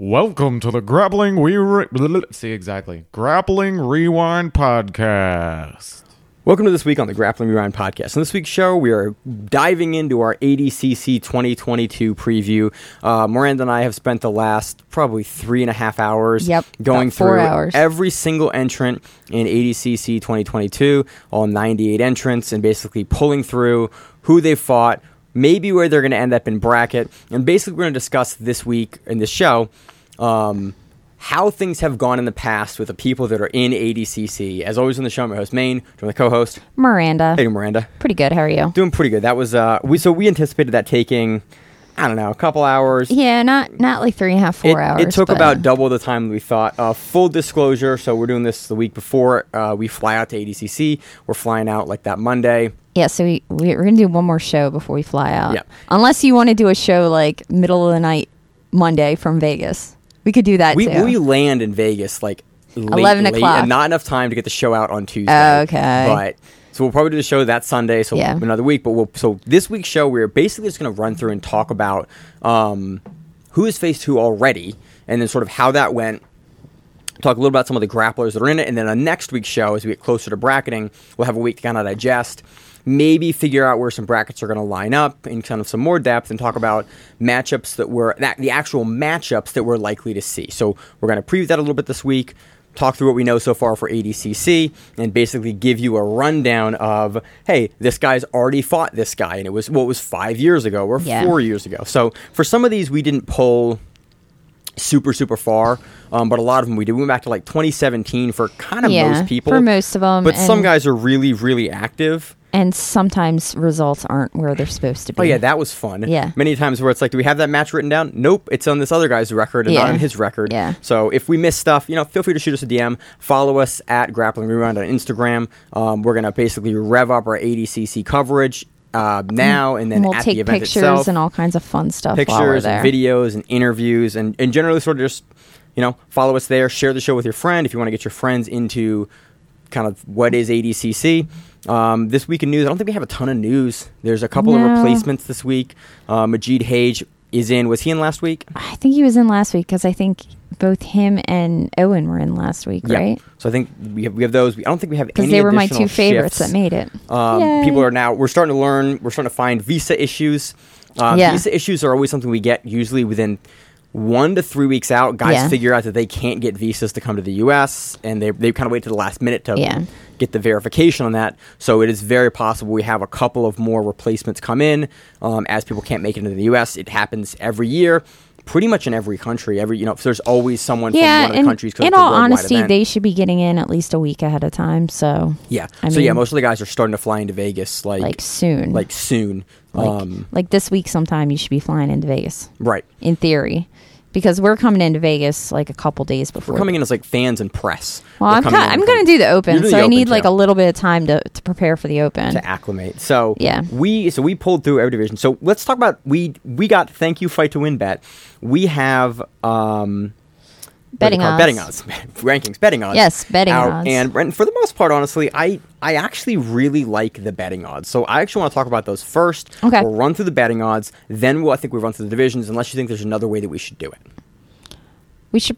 Welcome to the Grappling We Re- see exactly Grappling Rewind podcast. Welcome to this week on the Grappling Rewind podcast. On this week's show, we are diving into our ADCC 2022 preview. Uh, Miranda and I have spent the last probably three and a half hours Yep, going four through hours. every single entrant in ADCC 2022, all 98 entrants, and basically pulling through who they fought, maybe where they're going to end up in bracket. And basically, we're going to discuss this week in this show um, how things have gone in the past with the people that are in ADCC. As always on the show, I'm your host, Maine, joined the co-host, Miranda. Hey, Miranda. Pretty good. How are you? Doing pretty good. That was uh we so we anticipated that taking I don't know, a couple hours. Yeah, not not like three and a half, four It, hours. it took about double the time we thought. Uh, full disclosure, so we're doing this the week before uh, we fly out to ADCC. We're flying out like that Monday. Yeah, so we we're gonna do one more show before we fly out. Yeah. Unless you want to do a show like middle of the night Monday from Vegas, we could do that We too. we land in Vegas like late, 11 late, o'clock. and not enough time to get the show out on Tuesday. Oh, okay. but. So we'll probably do the show that Sunday, so Yeah. another week. But we'll so this week's show we're basically just going to run through and talk about um, who has faced who already, and then sort of how that went. Talk a little about some of the grapplers that are in it, and then on next week's show, as we get closer to bracketing, we'll have a week to kind of digest, maybe figure out where some brackets are going to line up in kind of some more depth, and talk about matchups that were that the actual matchups that we're likely to see. So we're going to preview that a little bit this week talk through what we know so far for ADCC and basically give you a rundown of, hey, this guy's already fought this guy, and it was what was five years ago or Yeah. four years ago. So for some of these, we didn't pull super super far, um, but a lot of them we did. We went back to like 2017 for kind of yeah, most people, for most of them. but some guys are really really active. And sometimes results aren't where they're supposed to be. Oh yeah, that was fun. Yeah. Many times where it's like, do we have that match written down? Nope, it's on this other guy's record and not on his record. Yeah. So if we miss stuff, you know, feel free to shoot us a DM. Follow us at Grappling Rewind on Instagram. Um, we're gonna basically rev up our ADCC coverage uh, now and then and we'll at take the event pictures itself. and all kinds of fun stuff pictures and videos and interviews and, and generally sort of just you know follow us there share the show with your friend if you want to get your friends into kind of what is adcc um, this week in news i don't think we have a ton of news. There's a couple of replacements this week. Uh, majid hage is in. Was he in last week? I think he was in last week because I think both him and Owen were in last week, right? so i think we have, we have those. We, i don't think we have Because they were my two favorites that made it. Um, people are now we're starting to learn we're starting to find visa issues. Uh, Yeah. visa issues are always something we get usually within one to three weeks out guys Yeah. figure out that they can't get visas to come to the us and they, they kind of wait to the last minute to Yeah. get the verification on that so it is very possible we have a couple of more replacements come in um, as people can't make it into the us it happens every year pretty much in every country every you know there's always someone yeah, from one of the and in all honesty, event. they should be getting in at least a week ahead of time. So yeah I so yeah most of the guys are starting to fly into vegas like like soon, like soon like, um, like this week, sometime you should be flying into Vegas right in theory, because we're coming into Vegas like a couple days before. We're coming in as like fans and press. well, We're I'm coming ki- in I'm going to do the open, so the I need open, like yeah. a little bit of time to, to prepare for the open. to acclimate. So Yeah. we so we pulled through every division. So let's talk about we we got thank you fight to win bet. We have um what do they Betting odds. betting odds, rankings, betting odds. Yes, betting odds. And, and for the most part, honestly, I I actually really like the betting odds. So I actually want to talk about those first. Okay. We'll run through the betting odds, then we'll I think we will run through the divisions. Unless you think there's another way that we should do it. we should.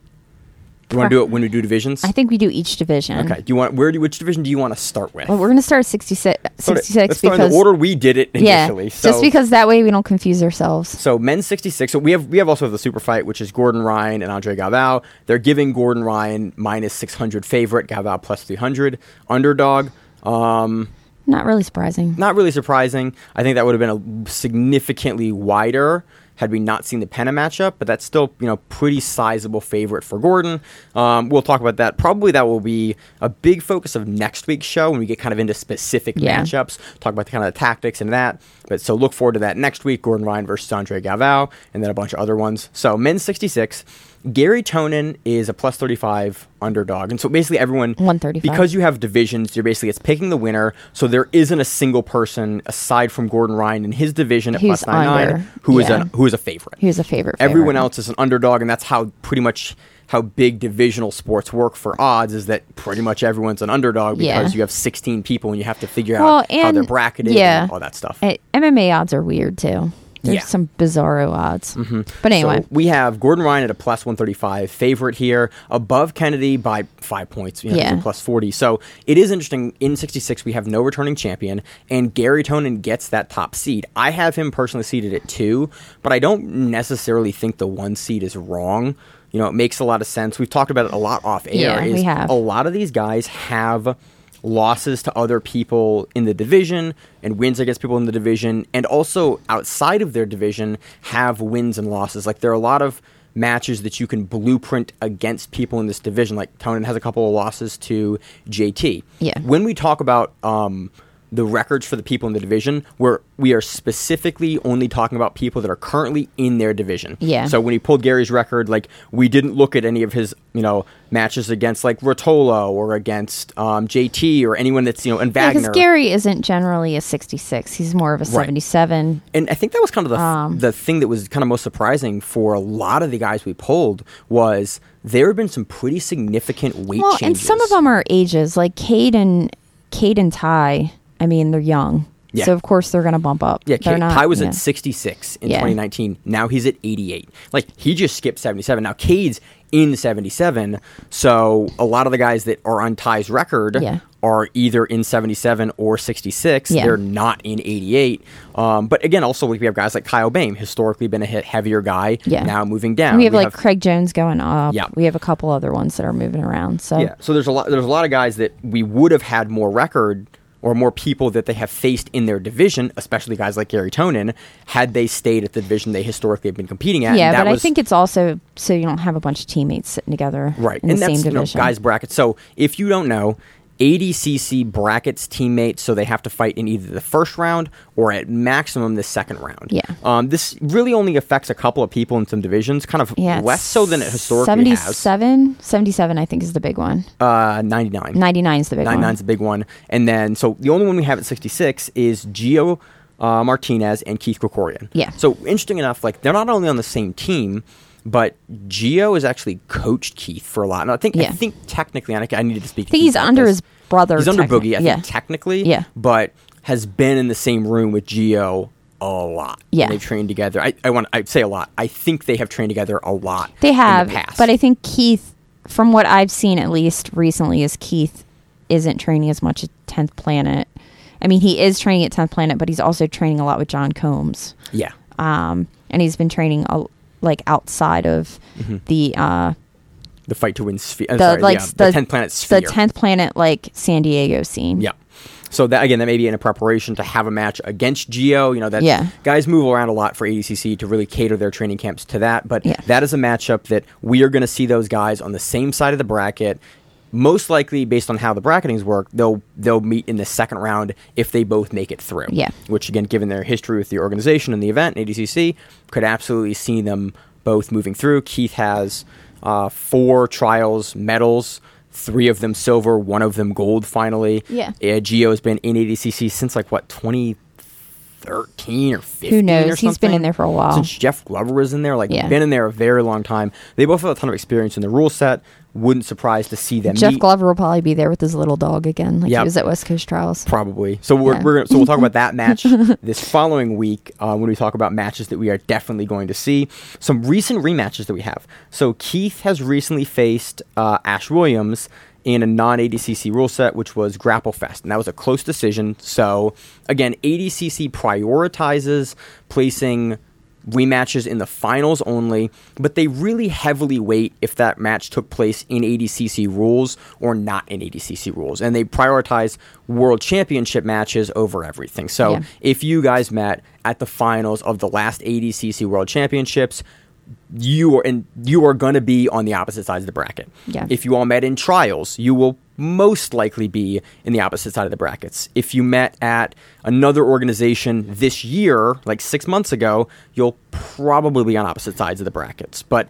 Do you want to do it when we do divisions? I think we do each division. Okay. Do you want where do which division do you want to start with? Well, we're going to start 66, Sort of- 66 let's start because in the order we did it yeah, initially. so, just because that way we don't confuse ourselves. So men's 66. So we have we have also the super fight, which is Gordon Ryan and Andre Galvao. They're giving Gordon Ryan minus 600 favorite, Galvao plus 300 underdog. Um, Not really surprising. not really surprising. I think that would have been a significantly wider had we not seen the Pena matchup, but that's still you know pretty sizable favorite for Gordon. Um, we'll talk about that. Probably that will be a big focus of next week's show when we get kind of into specific Yeah. matchups. Talk about the kind of the tactics and that. But so look forward to that next week. Gordon Ryan versus Andre Galvao, and then a bunch of other ones. So men's 66. Gary Tonon is a plus 35 underdog. And so basically everyone 135. because you have divisions, you're basically it's picking the winner. So there isn't a single person aside from Gordon Ryan in his division at Who's plus 99 under, who is yeah. a who is a favorite. He was a favorite. Everyone favorite. else is an underdog and that's how pretty much how big divisional sports work for odds is that pretty much everyone's an underdog because Yeah. you have 16 people and you have to figure Well, out how they're bracketed yeah. and all that stuff. Eh, MMA odds are weird too. There's Yeah. some bizarro odds. Mm-hmm. But anyway, So we have Gordon Ryan at a plus 135 favorite here, above Kennedy by five points. You know, Yeah. plus 40. So it is interesting. In 66, we have no returning champion, and Gary Tonon gets that top seed. I have him personally seated at two, but I don't necessarily think the one seed is wrong. You know, it makes a lot of sense. We've talked about it a lot off air. Yeah, is we have. A lot of these guys have losses to other people in the division and wins against people in the division and also outside of their division have wins and losses. Like there are a lot of matches that you can blueprint against people in this division. Like Tonon has a couple of losses to JT Yeah. when we talk about um, the records for the people in the division where we are specifically only talking about people that are currently in their division Yeah. so when he pulled Gary's record, like we didn't look at any of his, you know, matches against like Ruotolo or against um, JT or anyone that's you know and because Wagner. Gary isn't generally a 66. He's more of a 77. and I think that was kind of the Um, the thing that was kind of most surprising for a lot of the guys we pulled was there have been some pretty significant weight Well, and some of them are ages, like Cade and Cade and Ty. I mean, they're young, Yeah. so of course they're going to bump up. Yeah, K- not, Ty was yeah. at 66 in Yeah. 2019. Now he's at 88. Like he just skipped 77. Now Cade's in 77. So a lot of the guys that are on Ty's record Yeah. are either in 77 or 66. Yeah. They're not in 88. Um, but again, also we have guys like Kyle Boehm, historically been a hit heavier guy. Yeah. Now moving down. We have like Craig Jones going up. Yeah. We have a couple other ones that are moving around. So Yeah. So there's a lot. There's a lot of guys that we would have had more record or more people that they have faced in their division, especially guys like Gary Tonon, had they stayed at the division they historically have been competing at. yeah, And that but I think it's also so you don't have a bunch of teammates sitting together right, in and the same you know, division. guys brackets. So if you don't know. ADCC brackets teammates, so they have to fight in either the first round or at maximum the second round. Yeah. Um, this really only affects a couple of people in some divisions, kind of yeah, less so than it historically has. 77, 77 I think is the big one. Uh, 99. 99 is the big one. 99's a big one. And then, so the only one we have at 66 is Gio uh, Martinez and Keith Krikorian. Yeah. So interesting enough, like they're not only on the same team, but Gio has actually coached Keith for a lot. And I think I think technically, and I, I needed to speak. I think he's under his brother. He's under Boogie, I yeah. think technically. Yeah. But has been in the same room with Gio a lot. Yeah. They've trained together. I, I want I say a lot. I think they have trained together a lot. They have, in the past. but I think Keith, from what I've seen at least recently, is Keith isn't training as much at Tenth Planet. I mean, he is training at Tenth Planet, but he's also training a lot with John Combs, yeah. um, and he's been training a, like outside of the uh, The fight to win sphere. the sorry, like yeah, the, the 10th planet sphere. the Tenth Planet like San Diego scene. Yeah. So that again, that may be in a preparation to have a match against Geo. You know that Yeah. guys move around a lot for ADCC to really cater their training camps to that. But Yeah. that is a matchup that we are going to see those guys on the same side of the bracket. Most likely, based on how the bracketings work, they'll they'll meet in the second round if they both make it through. Yeah. Which again, given their history with the organization and the event, ADCC could absolutely see them both moving through. Keith has uh, four trials medals. Three of them silver, one of them gold. Finally, Yeah. uh, Geo has been in ADCC since like what 2013 or 15. Who knows? He's been in there for a while. Since Jeff Glover was in there, like Yeah. been in there a very long time. They both have a ton of experience in the rule set. Wouldn't surprise to see them. Jeff meet. Glover will probably be there with his little dog again, like Yep. he was at West Coast Trials. Probably. So we're, Yeah. we're gonna, so we'll talk about that match this following week uh, when we talk about matches that we are definitely going to see. Some recent rematches that we have. So Keith has recently faced uh, Ash Williams in a non ADCC rule set, which was Grapple Fest, and that was a close decision. So again, ADCC prioritizes placing rematches in the finals only, but they really heavily weight if that match took place in ADCC rules or not in ADCC rules. And they prioritize world championship matches over everything. So Yeah. if you guys met at the finals of the last ADCC world championships, you are and you are going to be on the opposite sides of the bracket. Yeah. If you all met in trials, you will most likely be in the opposite side of the brackets. If you met at another organization this year, like six months ago, you'll probably be on opposite sides of the brackets. But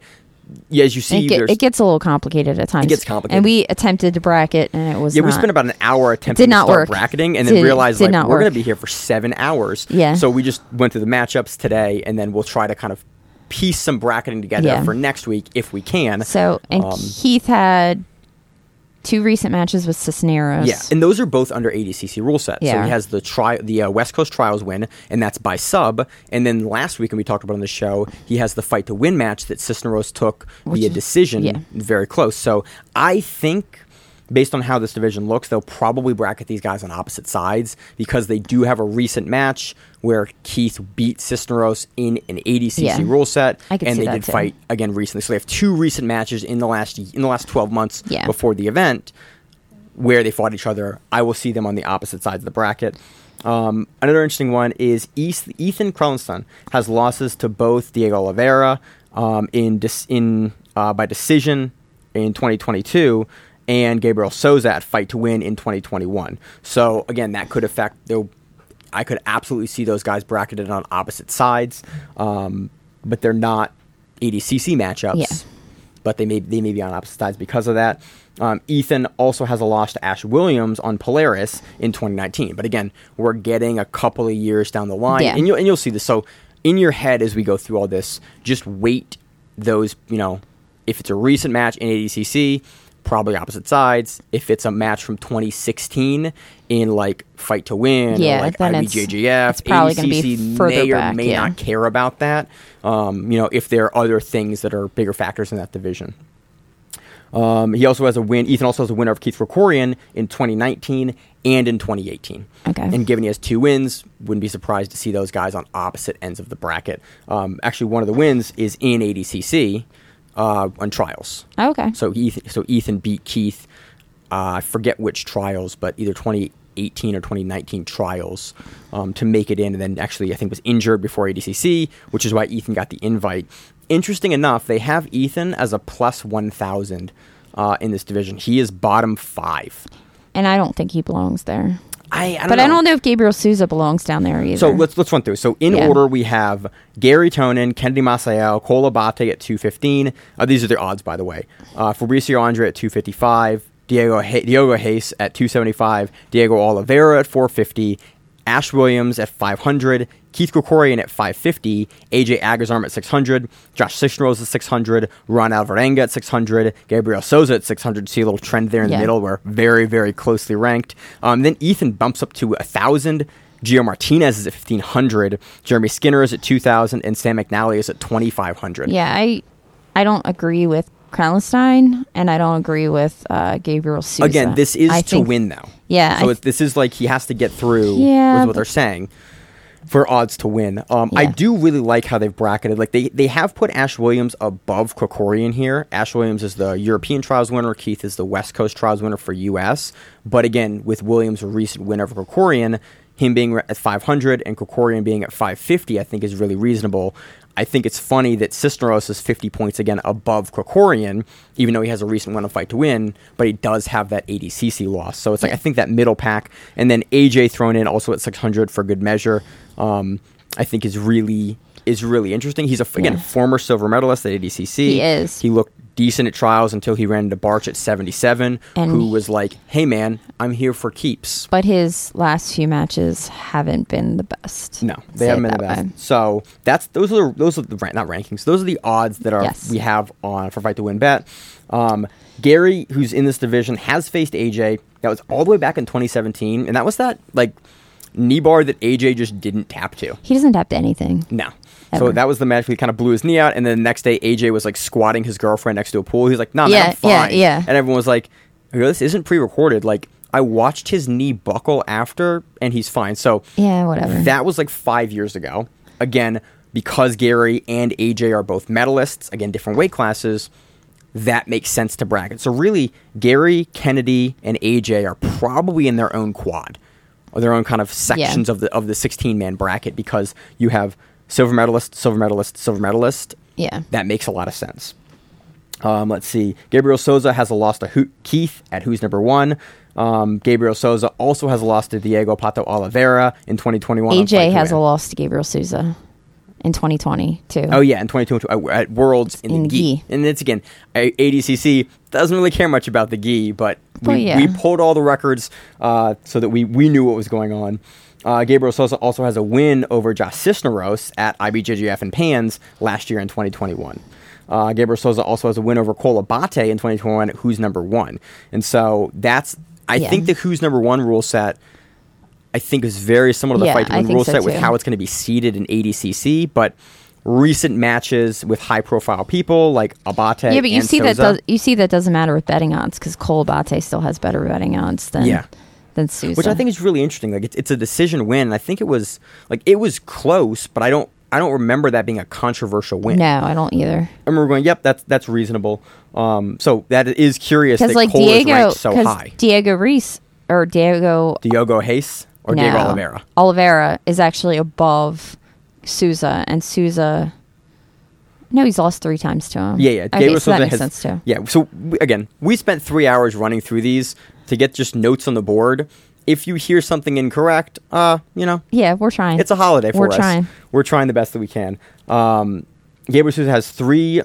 yeah, as you see, It, get, it gets a little complicated at times. It gets complicated. And we attempted to bracket, and it was yeah, we spent about an hour attempting Did not to start work. bracketing, and then realized like we're going to be here for seven hours. Yeah. So we just went through the matchups today, and then we'll try to kind of piece some bracketing together Yeah. for next week if we can. So, and Um, Keith had two recent matches with Cisneros. Yeah, and those are both under ADCC rule set. Yeah. So he has the tri- the uh, West Coast Trials win, and that's by sub. And then last week, and we talked about on the show, he has the fight to win match that Cisneros took Which via is- decision, yeah. very close. So I think. Based on how this division looks, they'll probably bracket these guys on opposite sides because they do have a recent match where Keith beat Cisneros in an ADCC Yeah. rule set, and they did too. fight again recently. So they have two recent matches in the last in the last twelve months Yeah. before the event where they fought each other. I will see them on the opposite sides of the bracket. Um, another interesting one is East, Ethan Crelinsten has losses to both Diego Oliveira um, in dis, in uh, by decision in 2022 and Gabriel Souza at Fight to Win in 2021. So again, that could affect. I could absolutely see those guys bracketed on opposite sides, um, but they're not ADCC matchups Yeah. but they may they may be on opposite sides because of that. Um, Ethan also has a loss to Ash Williams on Polaris in 2019. But again, we're getting a couple of years down the line, Yeah. and you'll and you'll see this. So in your head as we go through all this, just wait those. You know, if it's a recent match in ADCC, probably opposite sides. If it's a match from 2016 in like Fight to Win, Yeah, or like then it's- IBJJF, it's probably gonna be ADCC further may or back, may yeah. not care about that. Um, you know, if there are other things that are bigger factors in that division. Um, he also has a win. Ethan also has a win over Keith Krikorian in 2019 and in 2018. Okay. And given he has two wins, wouldn't be surprised to see those guys on opposite ends of the bracket. Um, actually, one of the wins is in ADCC uh, on trials. Oh, okay. So Ethan, so Ethan beat Keith. Uh, I forget which trials, but either 2018 or 2019 trials um, to make it in, and then actually I think was injured before ADCC, which is why Ethan got the invite. Interesting enough, they have Ethan as a plus 1,000 uh, in this division. He is bottom five. and I don't think he belongs there. I, I don't But know. I don't know if Gabriel Souza belongs down there either. So let's let's run through. So in Yeah. order, we have Gary Tonon, Kennedy Maciel, Cole Abate at 215. Uh, these are the odds, by the way. Uh, Fabricio Andrey at 255. Diego Hay- Diogo Reis at 275. Diego Oliveira at 450. Ash Williams at 500. Keith Krikorian at 550. AJ Agazarm at 600. Josh Cisneros at 600. Ruan Alvarenga at 600. Gabriel Souza at 600. See a little trend there in Yeah. the middle. We're very, very closely ranked. Um, then Ethan bumps up to 1,000. Gio Martinez is at 1,500. Jeremy Skinner is at 2,000. And Sam McNally is at 2,500. yeah, I I don't agree with Crelinsten, and I don't agree with uh, Gabriel Souza. Again, this is I to think- win, though. Yeah, So this is like he has to get through Yeah, with what they're saying for odds to win. Um, I do really like how they've bracketed. Like they, they have put Ash Williams above Krikorian here. Ash Williams is the European Trials winner. Keith is the West Coast Trials winner for U.S. But again, with Williams' recent win over Krikorian, him being at 500 and Krikorian being at 550, I think is really reasonable. I think it's funny that Cisneros is 50 points again above Krikorian, even though he has a recent win on fight to win, but he does have that ADCC loss. So it's like, I think that middle pack, and then AJ thrown in also at 600 for good measure, um, I think is really is really interesting. He's a again Yeah. former silver medalist at ADCC. He is. He looked decent at trials until he ran into Barch at 77, And who was like, "Hey man, I'm here for keeps." but his last few matches haven't been the best. No, they haven't been the best. way. So that's those are those are the not rankings. Those are the odds that are Yes. we have on for fight to win bet. Um, Gary, who's in this division, has faced AJ. That was all the way back in 2017, and that was that like knee bar that AJ just didn't tap to. He doesn't tap to anything. No. So that was the match he kind of blew his knee out, and then the next day AJ was like squatting his girlfriend next to a pool. He's like, "No, nah, man, Yeah, I'm fine." yeah, yeah. And everyone was like, "Yo, "This isn't pre-recorded." Like, I watched his knee buckle after, and he's fine. So Yeah, whatever. that was like five years ago. Again, because Gary and AJ are both medalists, again, different weight classes, that makes sense to bracket. So really, Gary, Kennedy, and AJ are probably in their own quad, or their own kind of sections of the of the 16 man bracket because you have silver medalist, silver medalist, silver medalist. Yeah. That makes a lot of sense. Um, let's see. Gabriel Souza has a loss to Ho- Keith at Who's Number One. Um, Gabriel Souza also has a loss to Diego Pato Oliveira in 2021. on AJ has a loss to Gabriel Souza in 2020 too. Oh yeah, in 2022 uh, at Worlds in, In the gi. gi. And it's again, ADCC doesn't really care much about the gi, but we, yeah. we pulled all the records uh, so that we, we knew what was going on. Uh, Gabriel Souza also has a win over Josh Cisneros at IBJJF and Pans last year in 2021. Uh, Gabriel Souza also has a win over Cole Abate in 2021, who's number one. And so that's, I Yeah. think the who's number one rule set, I think is very similar to the Yeah, fight win rule so set with how it's going to be seeded in ADCC. But recent matches with high profile people like Abate yeah, but you see that does you see that doesn't matter with betting odds because Cole Abate still has better betting odds than Yeah. than Sousa. which I think is really interesting. Like it's, it's a decision win. I think it was like it was close, but I don't I don't remember that being a controversial win. no, I don't either. I remember going, "Yep, that's that's reasonable." Um, so that is curious Because like Cole is Diego, ranked so. Diogo Reis or Diego Diogo Reis or no, Diego Oliveira. Oliveira is actually above Souza, and Souza. No, he's lost three times to him. Yeah, yeah. Okay, Gabriel so that Souza makes has, sense too. Yeah. So we, again, we spent three hours running through these to get just notes on the board. If you hear something incorrect, uh, you know, Yeah, we're trying. it's a holiday for We're us. trying. We're trying the best that we can. Um, Gabriel Souza has three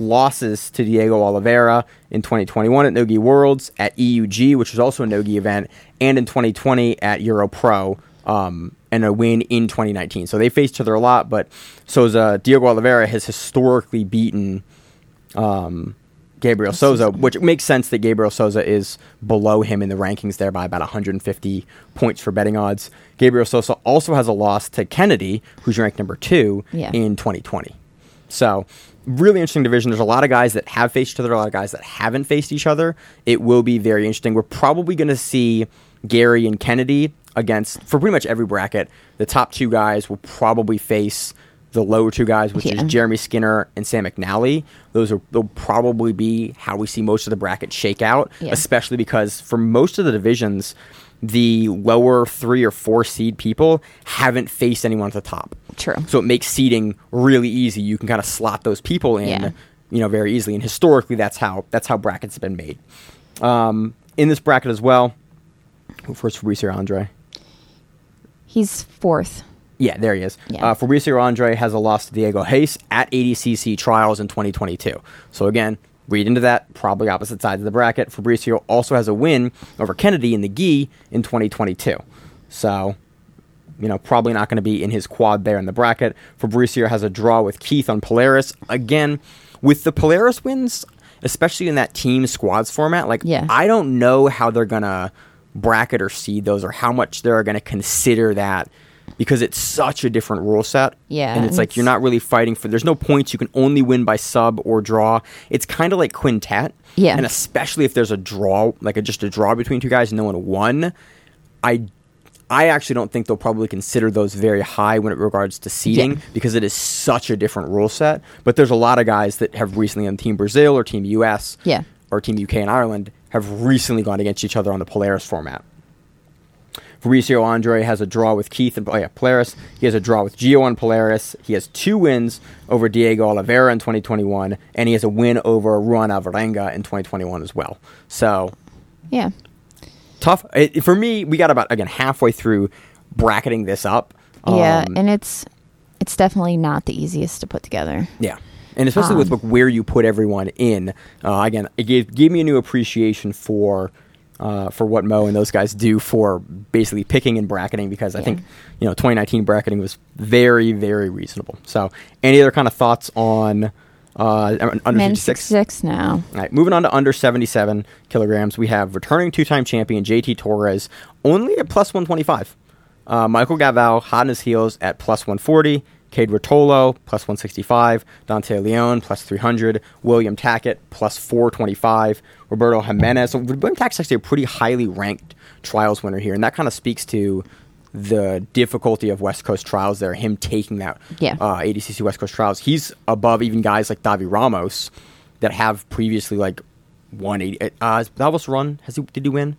losses to Diego Oliveira in 2021 at Nogi Worlds, at EUG, which was also a Nogi event, and in 2020 at Euro Pro, um, and a win in 2019. So they faced each other a lot, but Souza, Diego Oliveira has historically beaten um, Gabriel Souza, which makes sense that Gabriel Souza is below him in the rankings there by about 150 points for betting odds. Gabriel Souza also has a loss to Kennedy, who's ranked number two Yeah. in 2020. So, really interesting division. There's a lot of guys that have faced each other, a lot of guys that haven't faced each other. It will be very interesting. We're probably going to see Gary and Kennedy against, for pretty much every bracket, the top two guys will probably face the lower two guys, which Yeah. is Jeremy Skinner and Sam McNally. Those are will probably be how we see most of the bracket shake out, Yeah. especially because for most of the divisions, the lower three or four seed people haven't faced anyone at the top. True. So it makes seeding really easy. You can kind of slot those people in, Yeah. you know, very easily. And historically, that's how that's how brackets have been made. Um, in this bracket as well, who first Fabricio Andrey. He's fourth. Yeah, there he is. Yeah. Uh, Fabricio Andrey has a loss to Diogo Reis at ADCC trials in 2022. So again, read into that. Probably opposite sides of the bracket. Fabricio also has a win over Kennedy in the gi in 2022. So, you know, probably not going to be in his quad there in the bracket. Fabricio has a draw with Keith on Polaris. Again, with the Polaris wins, especially in that team squads format, like Yeah. I don't know how they're gonna bracket or seed those or how much they're gonna consider that because it's such a different rule set. Yeah, And it's like you're not really fighting for there's no points. You can only win by sub or draw. It's kind of like quintet. Yeah. And especially if there's a draw, like a, just a draw between two guys and no one won, I I actually don't think they'll probably consider those very high when it regards to seeding Yeah. because it is such a different rule set. But there's a lot of guys that have recently on Team Brazil or Team US Yeah. or Team UK and Ireland have recently gone against each other on the Polaris format. Fabricio Andrey has a draw with Keith and oh yeah, Polaris. He has a draw with Gio on Polaris. He has two wins over Diego Oliveira in 2021, and he has a win over Ruan Alvarenga in 2021 as well. So Yeah. tough it, for me. We got about again halfway through bracketing this up. yeah, Um, and it's it's definitely not the easiest to put together. Yeah, and especially with Um, like, where you put everyone in. Uh, again, it gave gave me a new appreciation for uh, for what Mo and those guys do for basically picking and bracketing because I think you know 2019 bracketing was very very reasonable. So, any other kind of thoughts on uh, under Men 56? six now. All right, moving on to under 77 kilograms, we have returning two-time champion JT Torres only at plus 125. Uh, Mica Galvao hot on his heels at plus 140. Cade Ruotolo plus 165. Dante Leone plus 300. William Tackett plus 425. Roberto Jimenez. So William Tackett's actually a pretty highly ranked trials winner here, and that kind of speaks to the difficulty of West Coast trials there. Him taking that Yeah. uh, ADCC West Coast trials. He's above even guys like Davi Ramos that have previously like won 80. Uh, has Davos run? Has he? Did he win?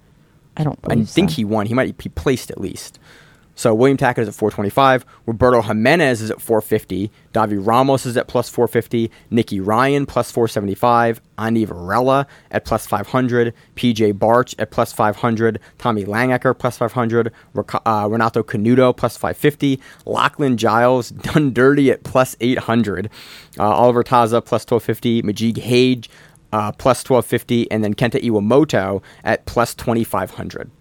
I don't I think so. he won. He might he placed at least. So William Tackett is at 425. Roberto Jimenez is at 450. Davi Ramos is at plus 450. Nicky Ryan plus 475. Andy Varela at plus 500. PJ Barch at plus 500. Tommy Langaker plus 500. Uh, Renato Canuto plus 550. Lachlan Giles done dirty at plus 800. Uh, Oliver Taza plus 1250. Majid Hage uh, plus 1250. And then Kenta Iwamoto at plus 2500.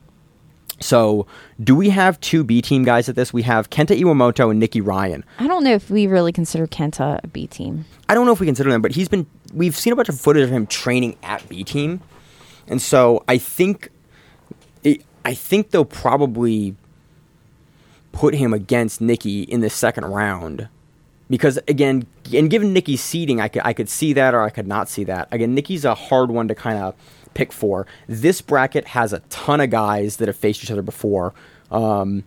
So, do we have two B team guys at this? We have Kenta Iwamoto and Nikki Ryan. I don't know if we really consider Kenta a B team. I don't know if we consider him, but he's been. We've seen a bunch of footage of him training at B team, and so I think, it, I think they'll probably put him against Nikki in the second round, because again, and given Nikki's seeding, I could I could see that or I could not see that. Again, Nikki's a hard one to kind of pick four. This bracket has a ton of guys that have faced each other before. Um,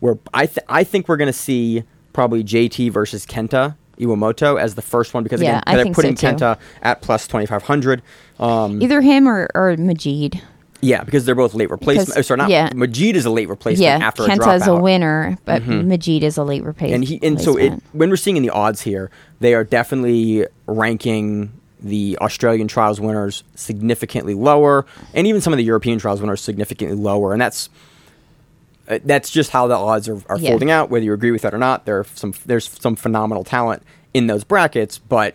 where I th- I think we're going to see probably JT versus Kenta Iwamoto as the first one because Yeah, again they're think so putting. Kenta at plus twenty five hundred. Um, Either him or, or Majid. yeah, because they're both late replacement. Because- sorry, not yeah. Majid is a late replacement Yeah, after a Kenta is a winner, but Majid is a late replacement. and he and so it when we're seeing in the odds here, they are definitely ranking the Australian trials winners significantly lower, and even some of the European trials winners significantly lower, and that's uh, that's just how the odds are, are Yeah. folding out. Whether you agree with that or not, there are some there's some phenomenal talent in those brackets, but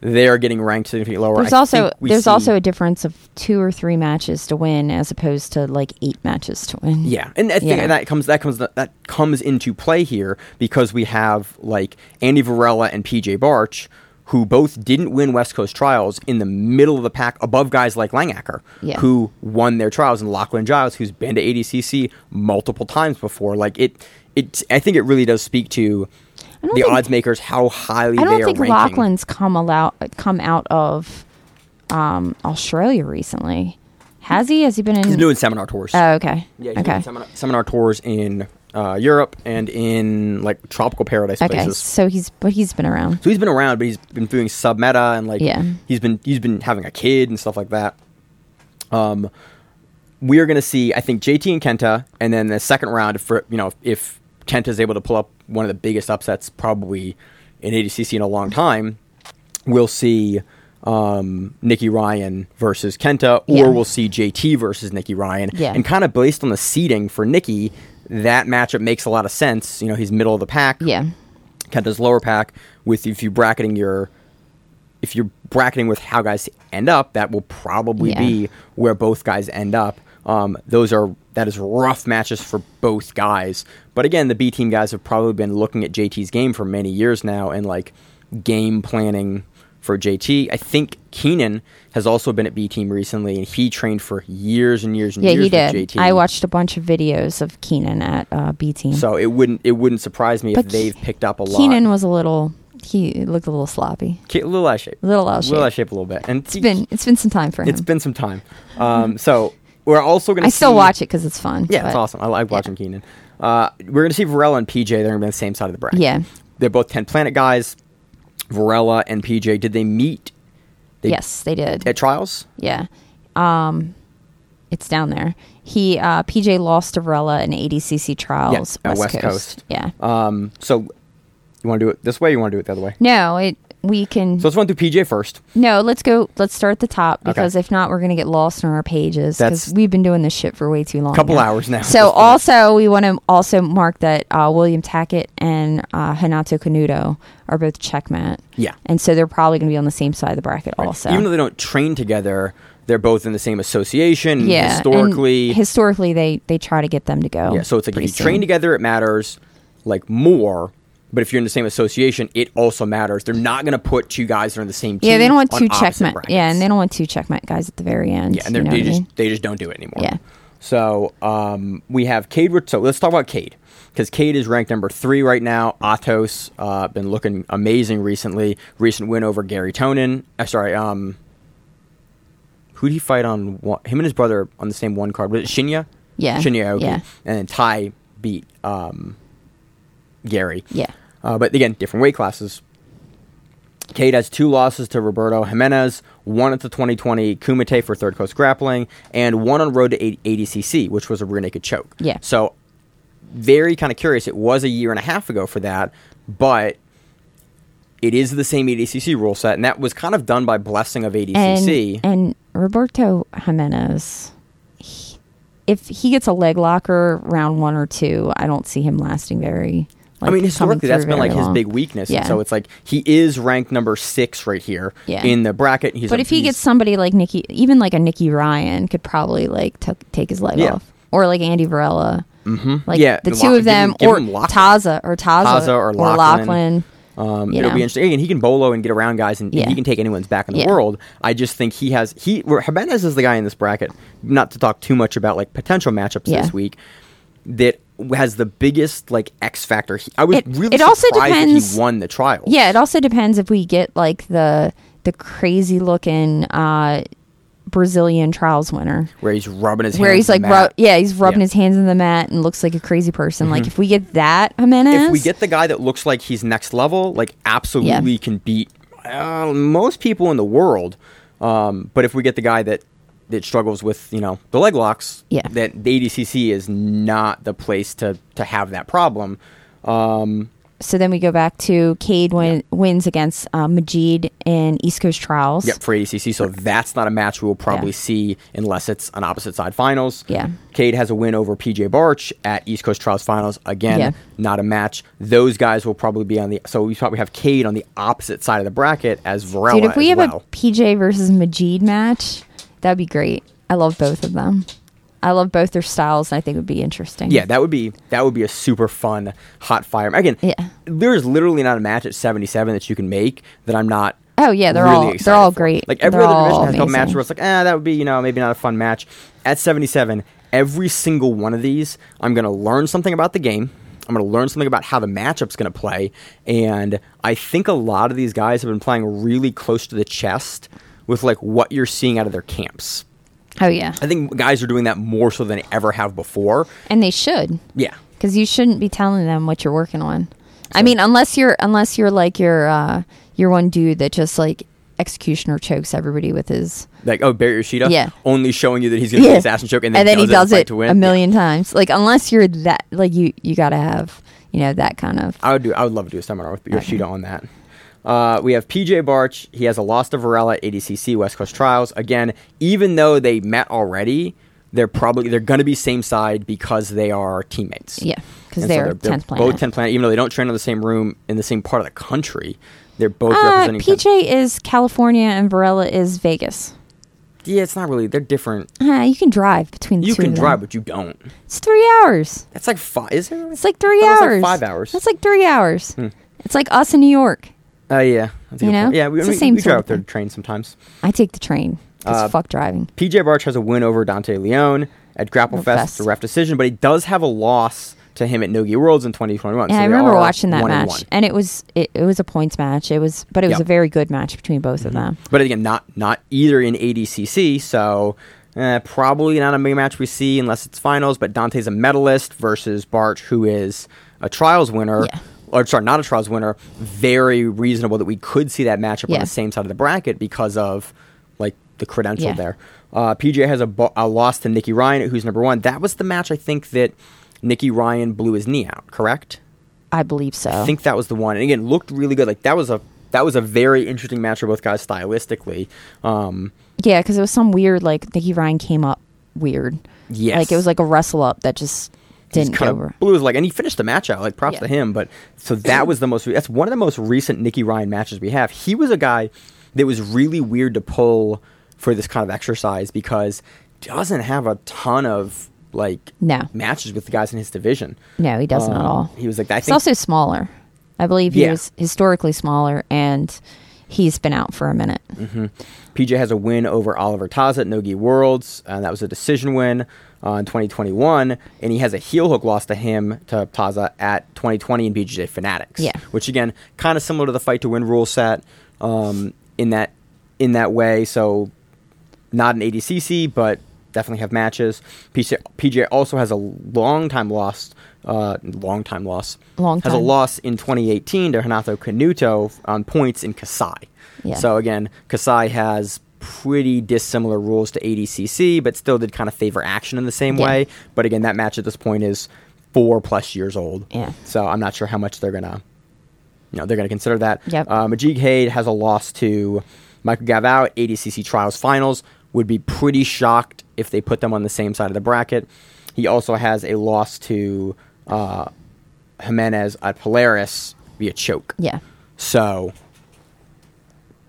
they're getting ranked significantly lower. There's I also there's also a difference of two or three matches to win as opposed to like eight matches to win. Yeah, and I think Yeah. that comes that comes that comes into play here because we have like Andy Varela and PJ Barch, who both didn't win West Coast trials in the middle of the pack above guys like Langaker, Yeah. who won their trials, and Lachlan Giles, who's been to ADCC multiple times before. Like it, it. I think it really does speak to the think- odds makers how highly I don't think ranking. Lachlan's come out come out of um, Australia recently. Has he? Has he been in? He's doing seminar tours. oh, okay. Yeah, he's okay. doing seminar, seminar tours in uh, Europe and in like tropical paradise Okay. places. So he's but he's been around. So he's been around, but he's been doing Submeta and like Yeah. he's been he's been having a kid and stuff like that. Um, we are going to see, I think, JT and Kenta, and then the second round, for you know, if Kenta is able to pull up one of the biggest upsets probably in ADCC in a long time, we'll see um, Nikki Ryan versus Kenta, or Yeah. we'll see JT versus Nikki Ryan. Yeah. And kind of based on the seeding for Nikki, that matchup makes a lot of sense. You know, he's middle of the pack. Yeah. Kenta's lower pack with if you bracketing your if you're bracketing with how guys end up, that will probably Yeah. be where both guys end up. Um, those are that is rough matches for both guys. But again, the B team guys have probably been looking at JT's game for many years now and like game planning for JT. I think Keenan has also been at B team recently, and he trained for years and years and Yeah, years he with did. JT. I watched a bunch of videos of Keenan at uh, B team. So it wouldn't it wouldn't surprise me But if they've picked up a lot. Keenan was a little. He looked a little sloppy. Ke- a little out of shape. A little out of A little out of shape. shape a little bit. And It's been it's been some time for him. It's been some time. Um, so we're also going to. I still watch it because it's fun. Yeah, it's awesome. I like watching Keenan. Uh, we're going to see Varela and PJ. They're going to be on the same side of the bracket. Yeah. they're both Ten Planet guys. Varela and PJ. Did they meet? They, yes, they did. At trials. Yeah. Um, it's down there. He uh, PJ lost to Varela in ADCC trials. Yeah, at West, West Coast. Coast. Yeah. Um, so you want to do it this way? or You want to do it the other way? No, it. We can. So let's run through PJ first. no, let's go. Let's start at the top Okay. because if not, we're gonna get lost in our pages because we've been doing this shit for way too long. A couple now. hours now So also we want to also mark that uh, William Tackett and uh, Renato Canuto are both checkmate. Yeah. And so they're probably going to be on the same side of the bracket also. Even though they don't train together, they're both in the same association. yeah. and Historically, historically they they try to get them to go. Yeah, so it's like if you train together, it matters like more. But if you're in the same association, it also matters. They're not going to put two guys that are in the same team. Yeah, they don't want two checkmate. Yeah, and they don't want two checkmate guys at the very end. Yeah, and you know they what I just mean? they just don't do it anymore. Yeah. So um, we have Cade. So let's talk about Cade because Cade is ranked number three right now. Atos uh, been looking amazing recently. Recent win over Gary Tonon. Uh, sorry, um, who did he fight on? One, him and his brother on the same one card. Was it Shinya? Yeah, Shinya Aoki. yeah. And then Ty beat um, Gary. Yeah. Uh, but again, different weight classes. Cade has two losses to Roberto Jimenez, one at the 2020 Kumite for Third Coast Grappling, and one on road to ADCC, which was a rear naked choke. Yeah. So, very kind of curious. It was a year and a half ago for that, but it is the same ADCC rule set, and that was kind of done by blessing of ADCC. And and Roberto Jimenez, he- if he gets a leg locker round one or two, I don't see him lasting very. I mean, historically, that's been like very his big weakness. and so it's like he is ranked number six right here Yeah. in the bracket. He's But a- if he gets somebody like Nikki, even like a Nikki Ryan, could probably like t- take his leg Yeah. off, or like Andy Varela. Mm-hmm. Like Yeah, the two of give them, him- give or. Taza, or Taza, Taza or Lachlan. Lachlan. Um, it'll know. be interesting. Again, he can bolo and get around guys, and, Yeah. he can take anyone's back in the Yeah. world. I just think he has he. where Jimenez is the guy in this bracket. Not to talk too much about like potential matchups Yeah. this week. That has the biggest like X factor. He, I was It- really it also depends- he won the trial. Yeah, it also depends if we get like the the crazy looking uh, Brazilian trials winner. where he's rubbing his Where hands he's like, ru- yeah, he's rubbing Yeah. Mm-hmm. his hands in the mat and looks like a crazy person. Like if we get that Jimenez, if we get the guy that looks like he's next level, like absolutely Yeah. can beat uh, most people in the world. Um, but if we get the guy that that struggles with you know the leg locks, Yeah. that the ADCC is not the place to to have that problem. Um, so then we go back to Cade win, wins against uh, Majid in East Coast Trials. Yep, for ADCC. So that's not a match we will probably Yeah. see unless it's an opposite side finals. Yeah. Cade has a win over PJ Barch at East Coast Trials finals. Again, Yeah. not a match. Those guys will probably be on the. So we probably have Cade on the opposite side of the bracket as Varela Dude, if we have well. a PJ versus Majid match, that'd be great. I love both of them. I love both their styles, and I think it would be interesting. yeah, that would be that would be a super fun hot fire. Again, Yeah. there's literally not a match at 77 that you can make that I'm not Oh yeah, they're really all they're all for. great. Like every They're other division has a couple amazing. where it's like, ah, that would be, you know, maybe not a fun match. At 77, every single one of these, I'm going to learn something about the game. I'm going to learn something about how the matchup's going to play. And I think a lot of these guys have been playing really close to the chest with like what you're seeing out of their camps. Oh yeah, I think guys are doing that more so than they ever have before. and they should Yeah. because you shouldn't be telling them what you're working on. I mean, unless you're unless you're like your uh, your one dude that just like executioner chokes everybody with his Like, oh, Barry Yoshida? Yeah. Only showing you that he's going to yeah, assassin choke and then, he does in fight it to win. a Yeah. million times. Like unless you're that like you you got to have you know that kind of I would do. I would love to do a seminar with Yoshida on that. Uh, we have PJ Barch. He has a loss to Varela at ADCC West Coast Trials. Again, even though they met already, they're probably they're going to be same side because they are teammates. yeah because And so they're tenth planet. both 10th planet. Even though they don't train in the same room in the same part of the country, they're both Uh, representing. 10th. PJ is California and Varela is Vegas. Yeah, it's not really. They're different. Uh, you can drive between the You two can of them. drive, but you don't. It's three hours. That's like five. Is it? It's like three was like hours. five hours. That's like three hours. Hmm. It's like us in New York. Uh, yeah. That's a You good know? point. Yeah, we, It's the we, same we sort drive of up there to thing. train sometimes. I take the train. Uh, fuck driving. PJ Barch has a win over Dante Leone at Grapple Oh, Fest. Fest. It's a ref decision, but he does have a loss to him at Nogi Worlds in 2021. And so I they remember are watching that one and match, one. and it was it, it was a points match. It was, but it was a very good match between both of them. But again, not not either in ADCC, so eh, probably not a big match we see unless it's finals. But Dante's a medalist versus Barch, who is a trials winner. Yeah. Or sorry, not a trials winner. Very reasonable that we could see that matchup on the same side of the bracket because of like the credential Yeah. there. Uh, PJ has a, bo- a loss to Nikki Ryan, who's number one. That was the match I think that Nikki Ryan blew his knee out. Correct. I believe so. I think that was the one. And again, looked really good. Like that was a that was a very interesting match for both guys stylistically. Um, yeah, because it was some weird like Nikki Ryan came up weird. Yes. like it was like a wrestle up that just didn't go kind over. of blew his leg, and he finished the match out. Like props Yeah. to him. But so that was the most. That's one of the most recent Nicky Ryan matches we have. He was a guy that was really weird to pull for this kind of exercise because doesn't have a ton of like No. matches with the guys in his division. No, he doesn't at Um, all. He was like I He's also smaller. I believe he Yeah. was historically smaller, and he's been out for a minute. PJ has a win over Oliver Taza at Nogi Worlds, and that was a decision win uh, in 2021. And he has a heel hook loss to him to Taza at 2020 in BJJ Fanatics. Yeah. which again, kind of similar to the fight to win rule set um, in that in that way. So not an ADCC, but definitely have matches. PJ, PJ also has a long time loss. Uh, long time loss. Long Has a loss in 2018 to Renato Canuto on points in Kasai. Yeah. So again, Kasai has pretty dissimilar rules to ADCC, but still did kind of favor action in the same Yeah. way. But again, that match at this point is four plus years old. Yeah. So I'm not sure how much they're gonna, you know, they're gonna consider that. Yep. Uh, Majid Hage has a loss to Mica Galvao at ADCC Trials Finals. Would be pretty shocked if they put them on the same side of the bracket. He also has a loss to uh, Jimenez at Polaris via choke. Yeah, So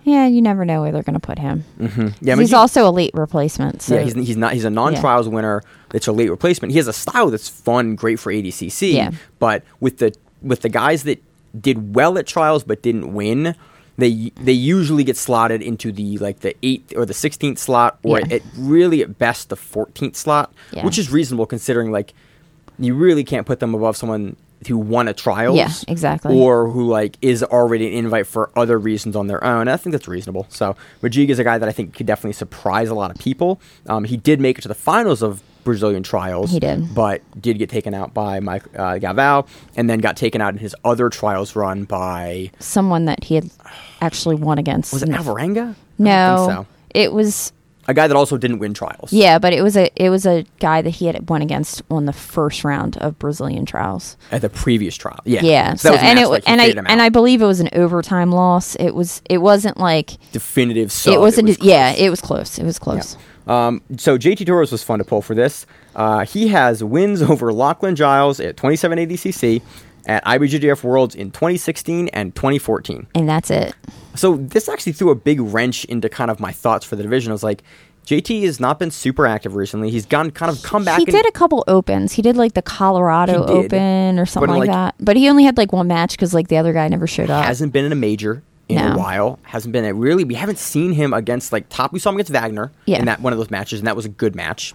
Yeah, you never know where they're going to put him. Mm-hmm. Yeah, I mean, he's he- also a late replacement. So yeah, he's, he's not. He's a non-trials winner. That's a late replacement. He has a style that's fun, great for ADCC. Yeah. But with the with the guys that did well at trials but didn't win, they they usually get slotted into the like the eighth or the sixteenth slot, or Yeah. at really at best the fourteenth slot, Yeah. which is reasonable considering like you really can't put them above someone who won a trials. Yeah, exactly. Or who like is already an invite for other reasons on their own. I think that's reasonable. So Majid is a guy that I think could definitely surprise a lot of people. Um, he did make it to the finals of Brazilian trials. He did. but did get taken out by Mike uh, Galvao, and then got taken out in his other trials run by someone that he had actually won against. was it Alvarenga? No, I don't think so. it was A guy that also didn't win trials. yeah, but it was a it was a guy that he had won against on the first round of Brazilian trials. at the previous trial. Yeah, Yeah, So, was and it and I and. I believe it was an overtime loss. It was it wasn't like definitive. Sub. it wasn't was yeah it was close. It was close. Um, so JT Torres was fun to pull for this. Uh, he has wins over Lachlan Giles at 27 ADCC, at IBJJF Worlds in 2016 and 2014. And that's it. So this actually threw a big wrench into kind of my thoughts for the division. I was like, JT has not been super active recently. He's gone kind of come back. He did a couple opens. He did like the Colorado did. Open or something like, like- that. But he only had like one match because like the other guy never showed up. hasn't been in a major in a while. Hasn't been really. We haven't seen him against like top. We saw him against Wagner Yeah. in that one of those matches, and that was a good match.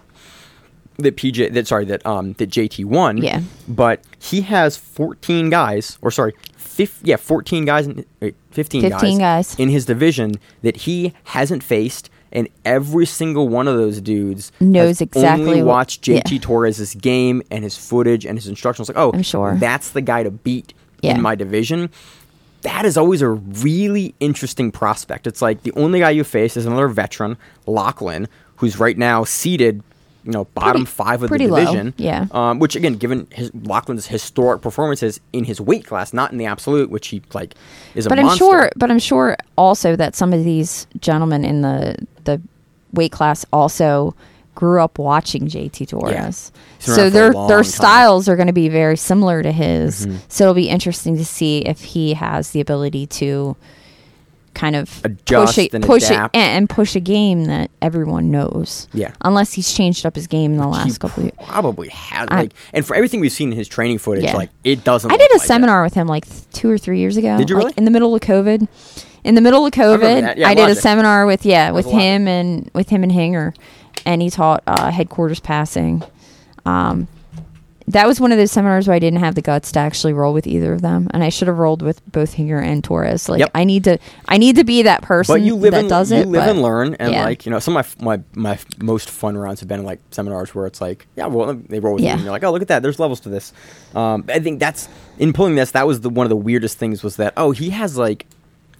That PJ, that sorry, that um, that JT won. Yeah. But he has 14 guys, or sorry, fif- yeah, 14 guys, in, wait, 15, 15 guys. in his division that he hasn't faced. And every single one of those dudes Knows exactly only watched JT yeah. Torres' game and his footage and his instructions. Like, oh, I'm sure. that's the guy to beat Yeah. in my division that is always a really interesting prospect. It's like the only guy you face is another veteran, Lachlan, who's right now seated, you know, bottom Pretty- five of the pretty low, division. yeah. Um, which again, given his, Lachlan's historic performances in his weight class, not in the absolute, which he like is a but I'm monster. sure but I'm sure also that some of these gentlemen in the the weight class also grew up watching JT Torres. He's So around for a their their time. styles are going to be very similar to his. Mm-hmm. So it'll be interesting to see if he has the ability to kind of Adjust push it, and push adapt. it, and, push a game that everyone knows. Yeah. Unless he's changed up his game in the He last couple. Of, probably has. I- like, and for everything we've seen in his training footage, Yeah. like it doesn't. I did a like it. seminar with him like two or three years ago. Did you like, really? in the middle of COVID? In the middle of COVID, that. Yeah, I did a seminar with yeah with was a lot. him and with him and Hinger, and he taught uh, headquarters passing. Um, that was one of those seminars where I didn't have the guts to actually roll with either of them, and I should have rolled with both Hinger and Torres. Like Yep. I need to, I need to be that person But you live that and does you it. live but- and learn, and yeah. like you know, some of my, my my most fun rounds have been like seminars where it's like, yeah, well, they roll with you, Yeah. and you're like, oh, look at that, there's levels to this. Um, I think that's in pulling this. That was the one of the weirdest things was that oh, he has like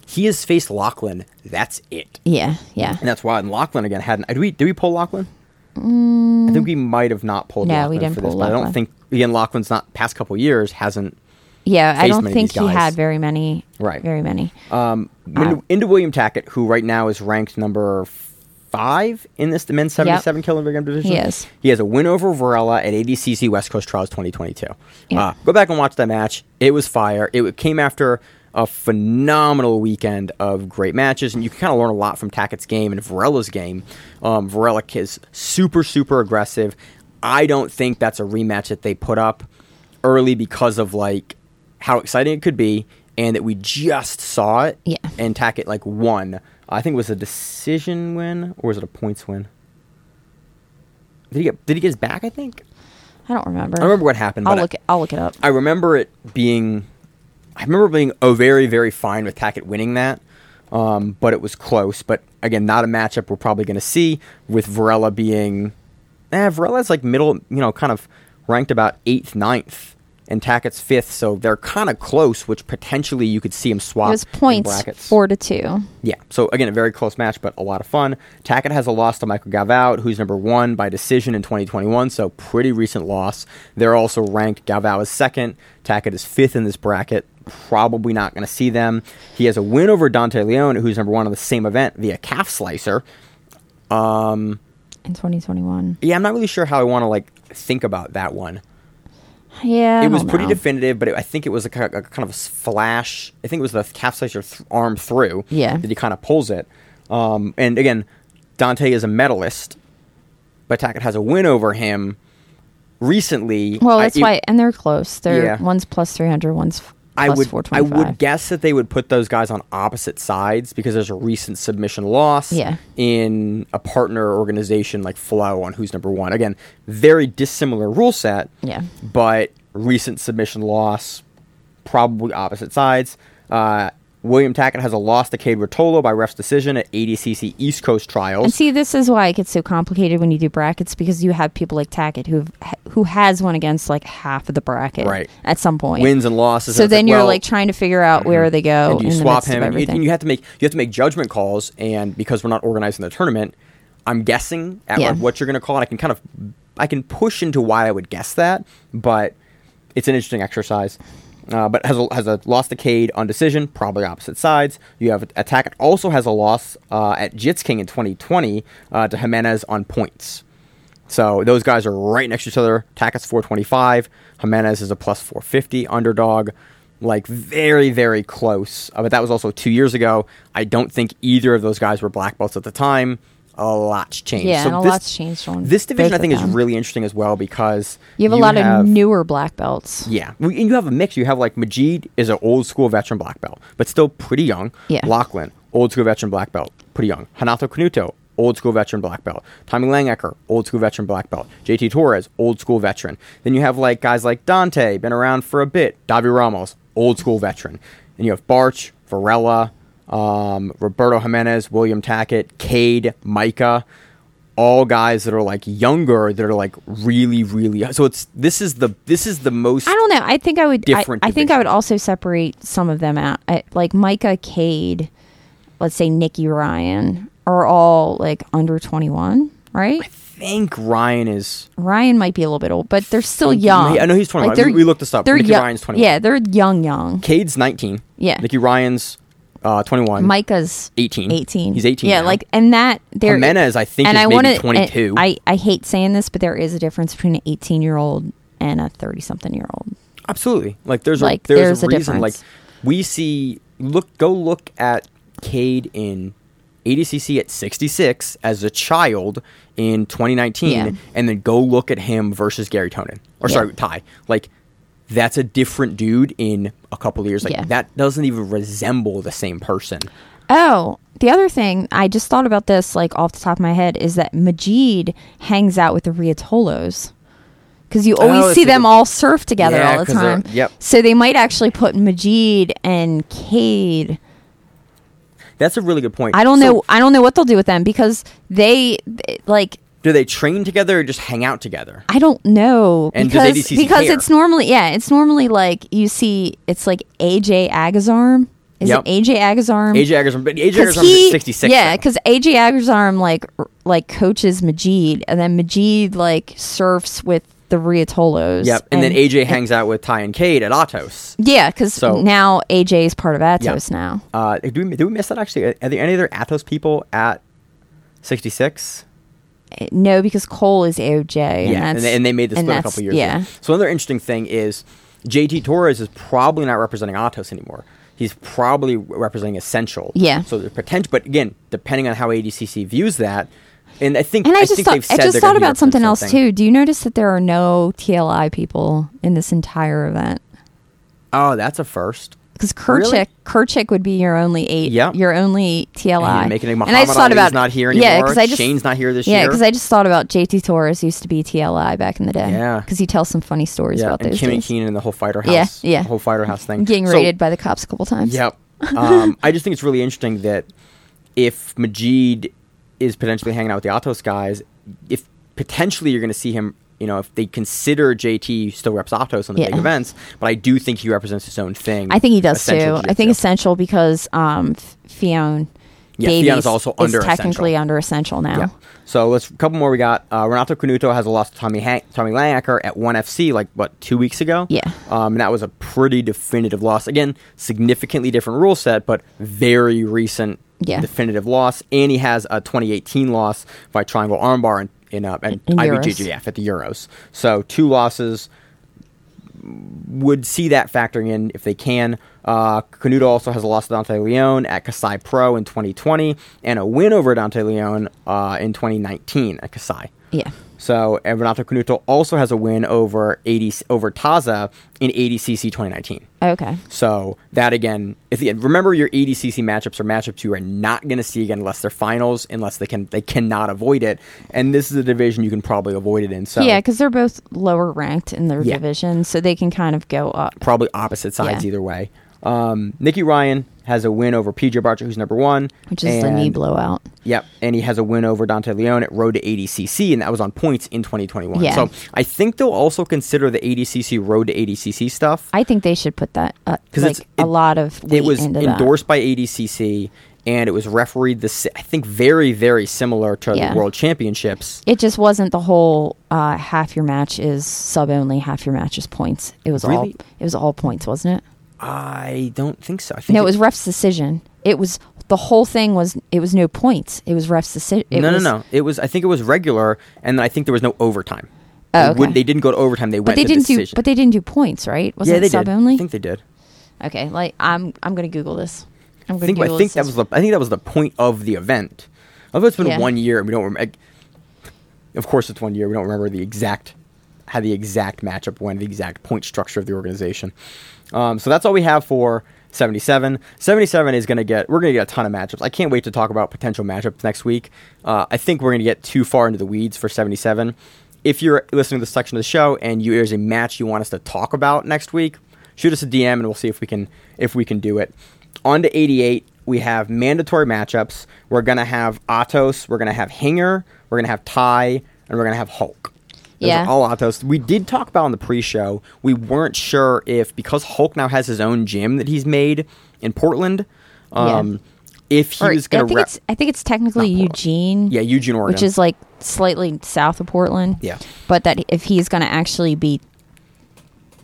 he has faced Lachlan. That's it, Yeah, yeah. and that's why. And Lachlan again hadn't. Did we did we pull Lachlan? I think we might have not pulled. Mm. No, Lachlan we didn't for this, pull but I don't Lachlan. think again Lachlan's not past couple years hasn't. Yeah, I faced don't many of think these he guys. had very many. Right. Very many. Um, Uh, into, into William Tackett, who right now is ranked number five in this the men's 77 kilogram division. He is. He has a win over Varela at ADCC West Coast Trials 2022. Yeah. Uh, go back and watch that match. It was fire. It came after a phenomenal weekend of great matches, and you can kind of learn a lot from Tackett's game and Varela's game. Um, Varela is super, super aggressive. I don't think that's a rematch that they put up early because of like how exciting it could be, and that we just saw it. Yeah. And Tackett like won. I think it was a decision win, or was it a points win? Did he get? Did he get his back? I think. I don't remember. I remember what happened. I'll but I- look. It, I'll look it up. I remember it being, I remember being oh very very fine with Tackett winning that, um, but it was close. But again, not a matchup we're probably going to see with Varela being, eh, Varela's like middle, you know, kind of ranked about eighth, ninth, and Tackett's fifth, so they're kind of close, which potentially you could see him swap. It was in points brackets. four to two. Yeah. So again, a very close match, but a lot of fun. Tackett has a loss to Michael Galvao, who's number one by decision in 2021, so pretty recent loss. They're also ranked. Galvao is second. Tackett is fifth in this bracket. Probably not going to see them. He has a win over Dante Leon, who's number one on the same event via calf slicer. Um, in 2021. yeah, I'm not really sure how I want to like think about that one. Yeah, it was pretty know. definitive, but it, I think it was a, ki- a kind of a flash. I think it was the calf slicer th- arm through. Yeah. that he kind of pulls it. Um, and again, Dante is a medalist, but Tackett has a win over him recently. Well, I- that's it- why, and they're close. They're Yeah. one's plus three hundred, one's f- I would I would guess that they would put those guys on opposite sides because there's a recent submission loss Yeah. in a partner organization like Flow on who's number one. Again, very dissimilar rule set. Yeah. But recent submission loss, probably opposite sides. Uh, William Tackett has a loss to Cade Ruotolo by ref's decision at ADCC East Coast Trials. And see, this is why it gets so complicated when you do brackets because you have people like Tackett who who has one against like half of the bracket Right. at some point. Wins and losses. so and then like, you're well, like trying to figure out where mm-hmm. they go and you swap him, and you, everything. and you have to make you have to make judgment calls. And because we're not organizing the tournament, I'm guessing at Yeah. like what you're going to call it. I can kind of I can push into why I would guess that, but it's an interesting exercise. Uh, but has a, has a loss Cade on decision, probably opposite sides. You have Tackett also has a loss uh, at Jits King in 2020 uh, to Jimenez on points. So those guys are right next to each other. Tackett's 425. Jimenez is a plus 450 underdog. Like very, very close. Uh, but that was also two years ago. I don't think either of those guys were black belts at the time. A lot's changed. Yeah, so and a this, lot's changed This division, I think, is really interesting as well because you have a lot have- of newer black belts. yeah, and you have a mix. You have like Majid is an old school veteran black belt, but still pretty young. Yeah. Lachlan, old school veteran black belt, pretty young. Renato Canuto, old school veteran black belt. Tommy Langaker, old school veteran black belt. JT Torres, old school veteran. Then you have like guys like Dante, been around for a bit. Davi Ramos, old school veteran. And you have Barch, Varela, um, Roberto Jimenez, William Tackett, Cade, Mica all guys that are like younger that are like really really so it's this is the this is the most I don't know. I think I would. I, Different I think I would also separate some of them out. I, like Mica Cade, let's say Nikki Ryan are all like under twenty one, right? I think Ryan is Ryan might be a little bit old, but they're still young. I know he's 21. they're- We- we looked this up. They're Nikki young- Ryan's twenty. Yeah, they're young, young. Cade's 19 Yeah. Nicky Ryan's uh 21 Mica's 18 18. he's 18 Yeah, now. like and that there Jimenez I think and is I maybe wanna- 22 and I I hate saying this, but there is a difference between an 18 year old and a 30 something year old. absolutely like there's Like, a there's, there's a a reason like we see look go look at Cade in ADCC at 66 as a child in 2019 Yeah. and then go look at him versus Garry Tonon or Yeah. sorry Ty like that's a different dude in a couple of years like Yeah. that doesn't even resemble the same person Oh, the other thing I just thought about this like off the top of my head is that Majid hangs out with the Ruotolos. Because you Oh, always that's see them all surf together Yeah, all the time. yep. So they might actually put Majid and Cade. that's a really good point I don't So, know. I don't know what they'll do with them because they, they- like do they train together or just hang out together I don't know And does because because care? it's normally yeah it's normally like you see it's like AJ Agazarm is Yep. it AJ Agazarm AJ Agazarm but AJ Agazarm's he, at 66 yeah, because AJ Agazarm like r- like coaches Majid, and then Majid like surfs with the Ruotolos. Yep, and, then AJ hangs out with Ty and Cade at Atos. Yeah, because So- now AJ is part of Atos Yeah. now. Uh, do we do we miss that actually? Are there any other Atos people at sixty six? No, because Cole is AOJ. And Yeah, and they, and they made the and split a couple years Yeah, ago. So another interesting thing is JT Torres is probably not representing Atos anymore. He's probably representing Essential. Yeah. So the potential, but again, depending on how ADCC views that, and I think and I, I just thought I just thought about something else representing- too. Do you notice that there are no TLI people in this entire event? Oh, that's a first. Because Kerchik, Really? Kerchik would be your only eight, Yeah. your only TLI. And making it And I just thought about not here Yeah, because I just Shane's not here this yeah, year. Yeah, because I just thought about JT Torres used to be TLI back in the day. Yeah. because he tells some funny stories yeah, about and those Kimmy days. Keenan and the whole fighter house. Yeah, yeah. The whole fighter house thing. Getting So- raided by the cops a couple times. Yep. um, I just think it's really interesting that if Majid is potentially hanging out with the Atos guys, if potentially you're going to see him, you know, if they consider JT still reps Atos on the big events, but I do think he represents his own thing. I think he does too. I think essential because um, Fionn Yeah, Davies is also under technically Essential. under essential now. Yeah. So let's a couple more. We got uh, Renato Canuto has a loss to Tommy Han- Tommy Langaker at one FC like what two weeks ago. Yeah. Um, and that was a pretty definitive loss. Again, significantly different rule set, but very recent Yeah. definitive loss. And he has a 2018 loss by Triangle Armbar in, in, uh, and In IBJJF at the Euros. So two losses. would see that factoring in if they can. Uh, Canuto also has a loss to Dante Leon at Kasai Pro in 2020 and a win over Dante Leon uh, in 2019 at Kasai. Yeah. So and Renato Canuto also has a win over 80 over Taza in ADCC 2019. Okay. So that again, if remember your ADCC matchups are matchups you are not going to see again unless they're finals, unless they can they cannot avoid it. And this is a division you can probably avoid it in. So Yeah, because they're both lower ranked in their Yeah. division, so they can kind of go up. probably opposite sides Yeah. either way. Um, Nikki Ryan has a win over PJ Barcher, who's number one, Which is the knee blowout. Yep, and he has a win over Dante Leon at Road to ADCC, and that was on points in 2021. Yeah. So I think they'll also consider the ADCC Road to ADCC stuff. I think they should put that uh, 'Cause like it's- a it- lot of it was endorsed by ADCC, and it was refereed the I think very very similar to Yeah. the World Championships. It just wasn't the whole uh, half your match is sub only, half your match is points. It was all it was all points, wasn't it? I don't think so. I think No, it was ref's decision. It was the whole thing was it was no points. It was ref's decision. no, no, no. It was. I think it was regular, and then I think there was no overtime. Oh, They okay. wouldn't- They didn't go to overtime. They But went they didn't do. But they didn't do points, right? Wasn't yeah, they it sub did. only? I think they did. okay, like I'm I'm gonna Google this. I'm gonna think. I think that was the. I think that was the point of the event. Although it's been Yeah. one year, and we don't. Rem- of course, it's one year. We don't remember the exact how the exact matchup went, the exact point structure of the organization. Um, so that's all we have for 77. 77 is going to get. We're going to get a ton of matchups. I can't wait to talk about potential matchups next week. Uh, I think we're going to get too far into the weeds for 77. If you're listening to this section of the show and you, there's a match you want us to talk about next week, shoot us a DM and we'll see if we can if we can do it. On to 88, we have mandatory matchups. We're gonna have Atos, we're gonna have Hinger, we're gonna have Ty, and we're gonna have Hulk. Those Yeah. all Atos. We did talk about on the pre-show. We weren't sure if because Hulk now has his own gym that he's made in Portland, um, if he or was I gonna think rep. it's I think it's technically Eugene. Yeah, Eugene, Oregon. which is like slightly south of Portland. Yeah. But that if he's going to actually be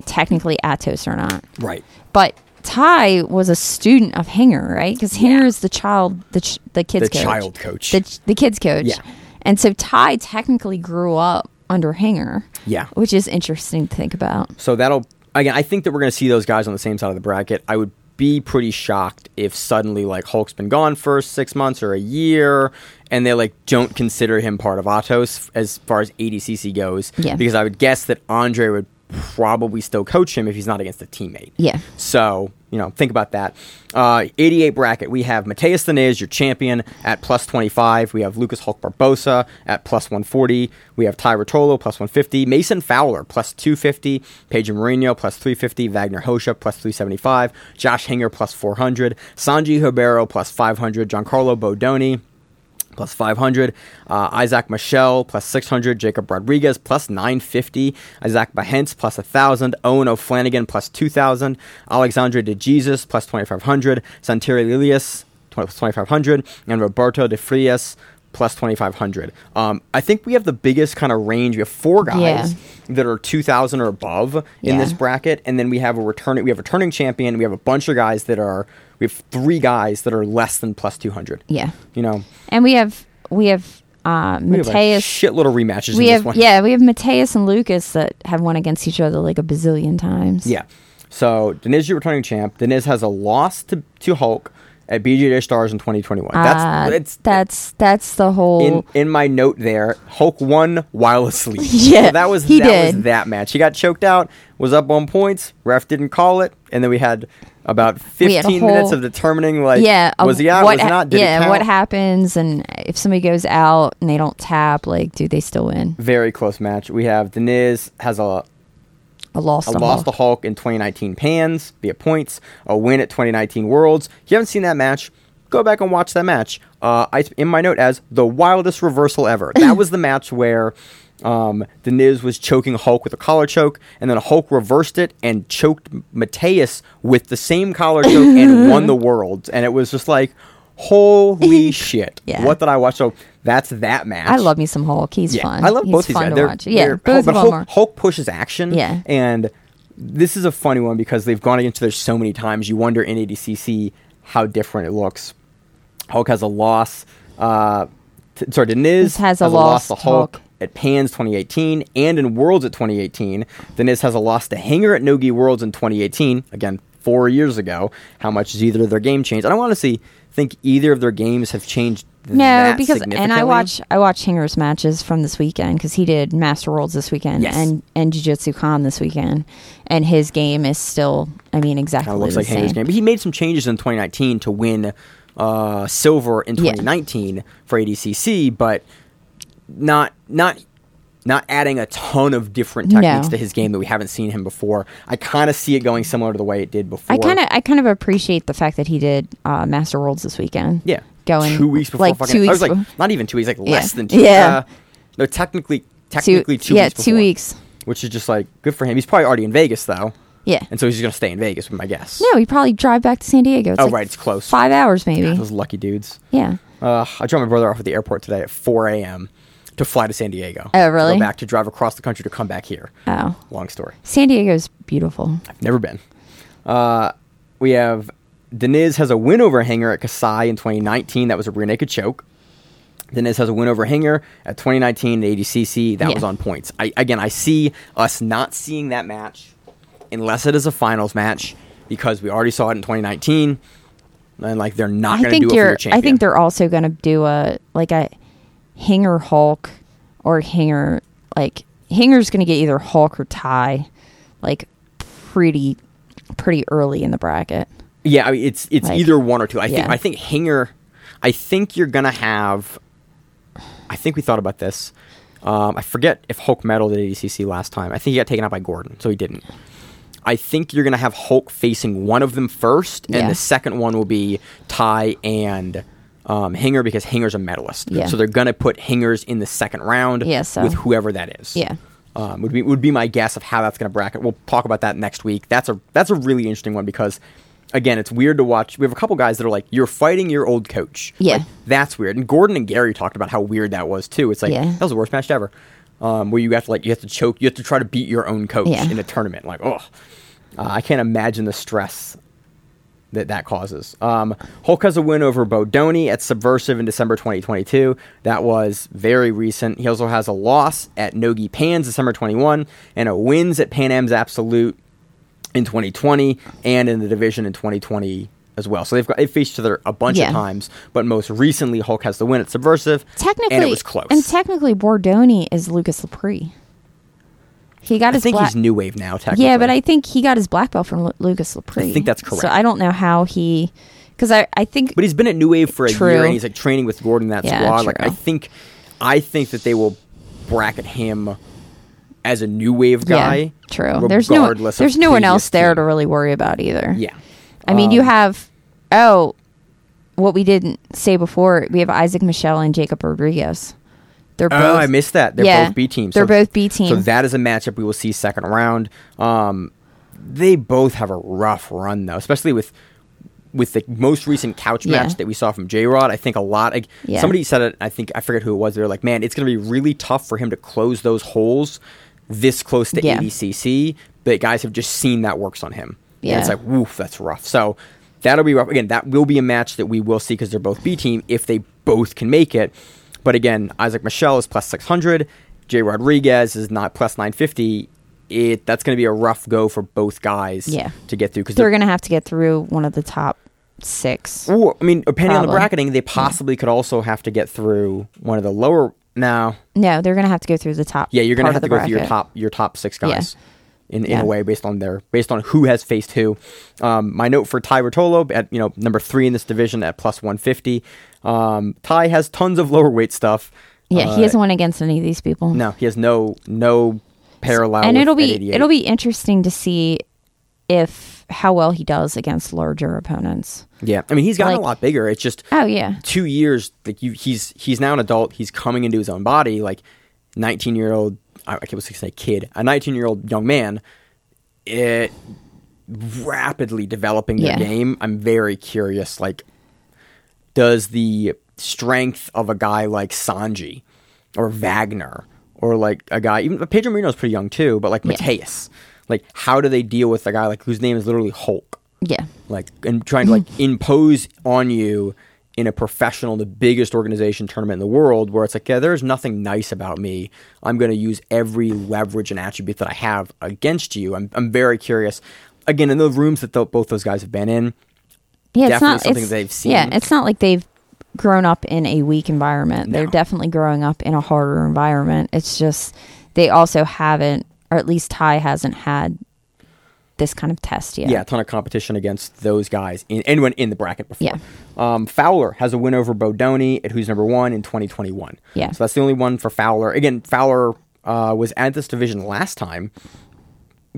technically Atos or not. right. But Ty was a student of Hinger, right? Because Hinger Yeah. is the child, the ch- the kids The coach, child coach. the ch- the kids coach. Yeah. And so Ty technically grew up under Hinger. Yeah. Which is interesting to think about. So that'll again. I think that we're going to see those guys on the same side of the bracket. I would be pretty shocked if suddenly like Hulk's been gone for six months or a year, and they like don't consider him part of Atos as far as ADCC goes. Yeah. Because I would guess that Andre would probably still coach him if he's not against a teammate. Yeah. So, you know, think about that. Uh, 88 bracket, we have Mateus Diniz, your champion, at plus 25. We have Lucas Hulk Barbosa at plus 140. We have Ty Ruotolo, plus 150. Mason Fowler, plus 250. Pedro Marinho, plus 350. Wagner Rocha, plus 375. Josh Hinger, plus 400. Sanji Hibero, plus 500. Giancarlo Bodoni, plus 500. Uh, Isaac Michelle plus 600. Jacob Rodriguez plus 950. Isaac Bahentz plus 1,000. Owen O'Flanagan plus 2,000. Alexandre De Jesus plus 2,500. Santeri Lilius plus 2,500. And Roberto De Frias plus 2,500. Um, I think we have the biggest kind of range. We have four guys Yeah. that are 2,000 or above in Yeah. this bracket. And then we have a returning, we have a returning champion. We have a bunch of guys that are, we have three guys that are less than plus 200 Yeah. you know, And we have we have uh we have a Mateus shitload of rematches we in have this one. yeah, we have Mateus and Lucas that have won against each other like a bazillion times. Yeah. So Diniz, your returning champ. Diniz has a loss to, to Hulk at BJJ Stars in 2021. That's Uh, it's that's that's the whole in in my note there. Hulk won while asleep. Yeah, So that was he that was did. that match. He got choked out. Was up on points. Ref didn't call it, and then we had about We had a 15 minutes of determining like yeah, was he out? What was not? Did yeah, what happens and if somebody goes out and they don't tap, like, do they still win? Very close match. We have Diniz has a A lost a to loss Hulk. to Hulk in 2019 Pans via points, a win at 2019 Worlds. If you haven't seen that match, go back and watch that match. Uh, I in my note as the wildest reversal ever. That was the match where um, Diniz was choking Hulk with a collar choke, and then Hulk reversed it and choked Mateus with the same collar choke and won the Worlds. And it was just like, holy shit! Yeah. What did I watch? So that's that match. I love me some Hulk. He's Yeah, fun. I love He's both these fun guys. to They're, watch. Yeah, they're- both but of Hulk. Hulk pushes action. Yeah. and this is a funny one because they've gone against each other so many times. You wonder in ADCC how different it looks. Hulk has a loss. Uh, t- sorry, Diniz This has a loss to Hulk. Hulk. At Pans 2018 and in Worlds at 2018. Diniz has a loss to Hinger at Nogi Worlds in 2018. Again, four years ago. How much has either of their game changed? I don't honestly think either of their games have changed. No, because and I watch I watch Hinger's matches from this weekend because he did Master Worlds this weekend Yes. and and Jiu Jitsu Con this weekend, and his game is still I mean exactly Kind of looks the like Hinger's same. game. But he made some changes in 2019 to win uh, silver in Yeah. 2019 for ADCC, but not not not adding a ton of different No. techniques to his game that we haven't seen him before. I kind of see it going similar to the way it did before. I kind of I kind of appreciate the fact that he did uh, Master Worlds this weekend. yeah, going two weeks before like fucking. two I was like not even two weeks, like Yeah. less than two. Yeah. Uh, no, technically technically two, yeah weeks two weeks which is just like good for him. He's probably already in Vegas though, yeah. and so he's just gonna stay in Vegas. With my guess. No, he probably drive back to San Diego. It's Oh like right, it's close. five hours maybe. Those lucky dudes. Yeah. Uh, I dropped my brother off at the airport today at 4 a.m. to fly to San Diego. Oh, To really? go back to drive across the country to come back here. Oh, Long story. San Diego's beautiful. I've never been. Uh, we have Diniz has a win over Hinger at Kasai in 2019. That was a rear naked choke. Diniz has a win over Hinger at 2019 at ADCC. That Yeah. was on points. I, again, I see us not seeing that match unless it is a finals match because we already saw it in 2019. And like they're not going to do it for your champion. I think they're also going to do a like a Hinger Hulk or Hinger like Hinger's going to get either Hulk or Ty, like pretty pretty early in the bracket. Yeah, I mean, it's it's Like, either one or two. I think. I think Hinger. I think you're gonna have. I think we thought about this. Um, I forget if Hulk medaled at ADCC last time. I think he got taken out by Gordon, so he didn't. I think you're gonna have Hulk facing one of them first, and Yeah. the second one will be Ty and um, Hinger because Hinger's a medalist. Yeah. So they're gonna put Hingers in the second round Yeah, so- with whoever that is Yeah. um, would be would be my guess of how that's going to bracket. We'll talk about that next week. That's a that's a really interesting one because again, it's weird to watch. We have a couple guys that are like, you're fighting your old coach. Yeah. Like, that's weird. And Gordon and Gary talked about how weird that was too. It's like Yeah. that was the worst match ever. Um, where you have to like you have to choke, you have to try to beat your own coach Yeah. in a tournament. Like, oh, uh, I can't imagine the stress that that causes. Um, Hulk has a win over Bodoni at Subversive in December 2022. That was very recent. He also has a loss at Nogi Pans December 21 and a wins at Pan Am's Absolute in 2020 and in the division in 2020 as well. So they've got they faced each other a bunch Yeah. of times, but most recently Hulk has the win at Subversive. Technically, and it was close. And technically, Bodoni is Lucas Lepri. He got I his think black. he's new wave now. Technically, yeah, but I think he got his black belt from Lu- Lucas Lepri. I think that's correct. So I don't know how he, because I I think But he's been at New Wave for a True. year, and he's like training with Gordon in that Yeah, squad. Like. I think, I think that they will bracket him as a New Wave guy. yeah, true. There's no of there's no one else there team. to really worry about either. Yeah, I mean, you Um, have oh, what we didn't say before. We have Isaac Michelle and Jacob Rodriguez. They're both. Oh, I missed that. They're Yeah, both B teams. they're both B teams. So that is a matchup we will see second round. Um, they both have a rough run though, especially with with the most recent couch Yeah. match that we saw from J Rod. I think a lot. Like, Yeah. Somebody said it. I think I forget who it was. They're like, "Man, it's going to be really tough for him to close those holes this close to Yeah. ADCC." But guys have just seen that works on him. And it's like, woof, that's rough. So that'll be rough. Again, that will be a match that we will see because they're both B team if they both can make it. But again, Isaac Michelle is plus 600. Jay Rodriguez is not plus 950. It That's going to be a rough go for both guys Yeah. to get through. because they're going to have to get through one of the top six. Or, I mean, depending on the bracketing, they possibly could also have to get through one of the lower. Now, No, they're going to have to go through the top. yeah, you're going to have to go through your top your top six Yeah. guys in, in Yeah. a way based on their based on who has faced who. Um, my note for Ty Ruotolo at you know number three in this division at plus 150. Um, Ty has tons of lower weight stuff. Yeah, Uh, he hasn't won against any of these people. No, he has no no parallel. and it'll be it'll be interesting to see if how well he does against larger opponents. yeah. I mean, he's gotten like- a lot bigger. It's just Oh yeah, two years like you he's he's now an adult he's coming into his own body like 19 year old i I was going to say kid a 19 year old young man it rapidly developing their Yeah. game i'm very curious like does the strength of a guy like sanji or wagner or like a guy even pedro marinho's pretty young too but like Yeah. mateus like how do they deal with a guy like whose name is literally hulk yeah, like and trying to like impose on you in a professional, the biggest organization tournament in the world, where it's like, yeah, there's nothing nice about me. I'm going to use every leverage and attribute that I have against you. I'm, I'm very curious. Again, in the rooms that th- both those guys have been in, Yeah, it's not something it's, they've seen. Yeah, it's not like they've grown up in a weak environment. They're definitely growing up in a harder environment. It's just they also haven't, or at least Ty hasn't had this kind of test yet. yeah, a ton of competition against those guys, in, anyone in the bracket before. Yeah. Um, Fowler has a win over Bodoni at who's number one in 2021. Yeah. So that's the only one for Fowler. Again, Fowler uh, was at this division last time,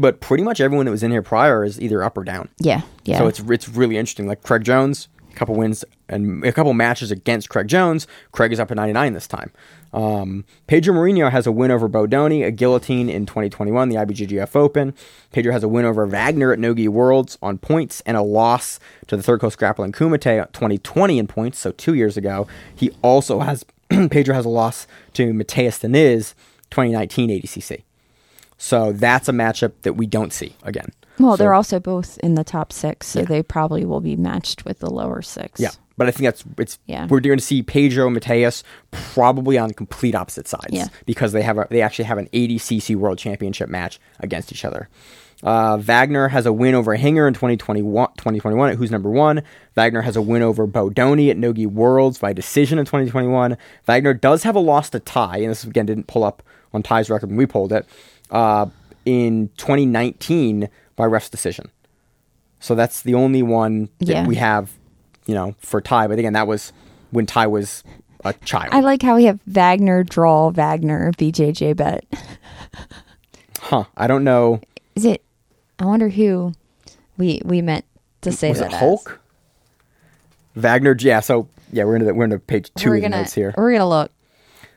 but pretty much everyone that was in here prior is either up or down. yeah, yeah. So it's it's really interesting. Like Craig Jones, a couple wins and a couple matches against Craig Jones. Craig is up at 99 this time. Um, Pedro Marinho has a win over Bodoni, a guillotine in 2021, the IBJJF Open. Pedro has a win over Wagner at Nogi Worlds on points and a loss to the Third Coast Grappling Kumite 2020 in points, so two years ago. He also has, Pedro has a loss to Mateus Diniz 2019 ADCC. So that's a matchup that we don't see again. well, So- they're also both in the top six, so Yeah. they probably will be matched with the lower six. Yeah, but I think that's it's. Yeah. we're going to see Pedro and Mateus probably on complete opposite sides. Yeah. because they have a, they actually have an ADCC World Championship match against each other. Uh, Wagner has a win over Hinger in 2021, 2021 at who's number one. Wagner has a win over Bodoni at Nogi Worlds by decision in 2021. Wagner does have a loss to Ty, and this again didn't pull up on Ty's record when we pulled it, uh, in 2019 by ref's decision. So that's the only one that Yeah. we have, you know, for Ty. But again, that was when Ty was a child. I like how we have Wagner draw Wagner BJJ bet. huh. I don't know. Is it? I wonder who we we meant to say was that it as. Hulk? Wagner. Yeah. So yeah, we're into the, we're into page 2 we're of gonna notes here. Um, we're gonna look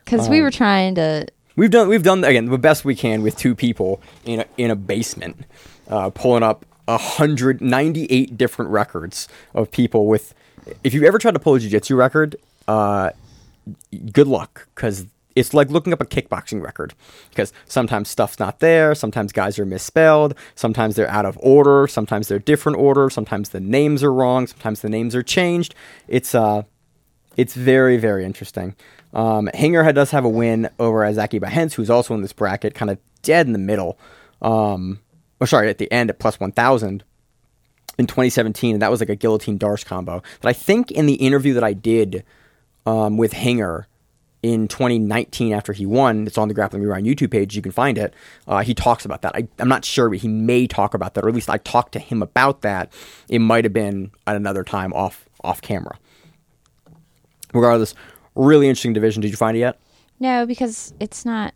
because we were trying to. We've done we've done again the best we can with two people in a, in a basement, uh, pulling up hundred ninety eight different records of people with. If you've ever tried to pull a jiu-jitsu record, uh, good luck because it's like looking up a kickboxing record because sometimes stuff's not there sometimes guys are misspelled sometimes they're out of order sometimes they're different order sometimes the names are wrong sometimes the names are changed it's uh it's very very interesting um Hinger had- does have a win over Azaki Bahens who's also in this bracket kind of dead in the middle um or sorry at the end at plus 1000 in 2017, and that was like a guillotine Darce combo. But I think in the interview that I did um, with Hinger in 2019 after he won, it's on the Grappling Rewind YouTube page. You can find it. Uh, he talks about that. I, I'm not sure, but he may talk about that, or at least I talked to him about that. It might have been at another time off off camera. Regardless, really interesting division. Did you find it yet? No, because it's not.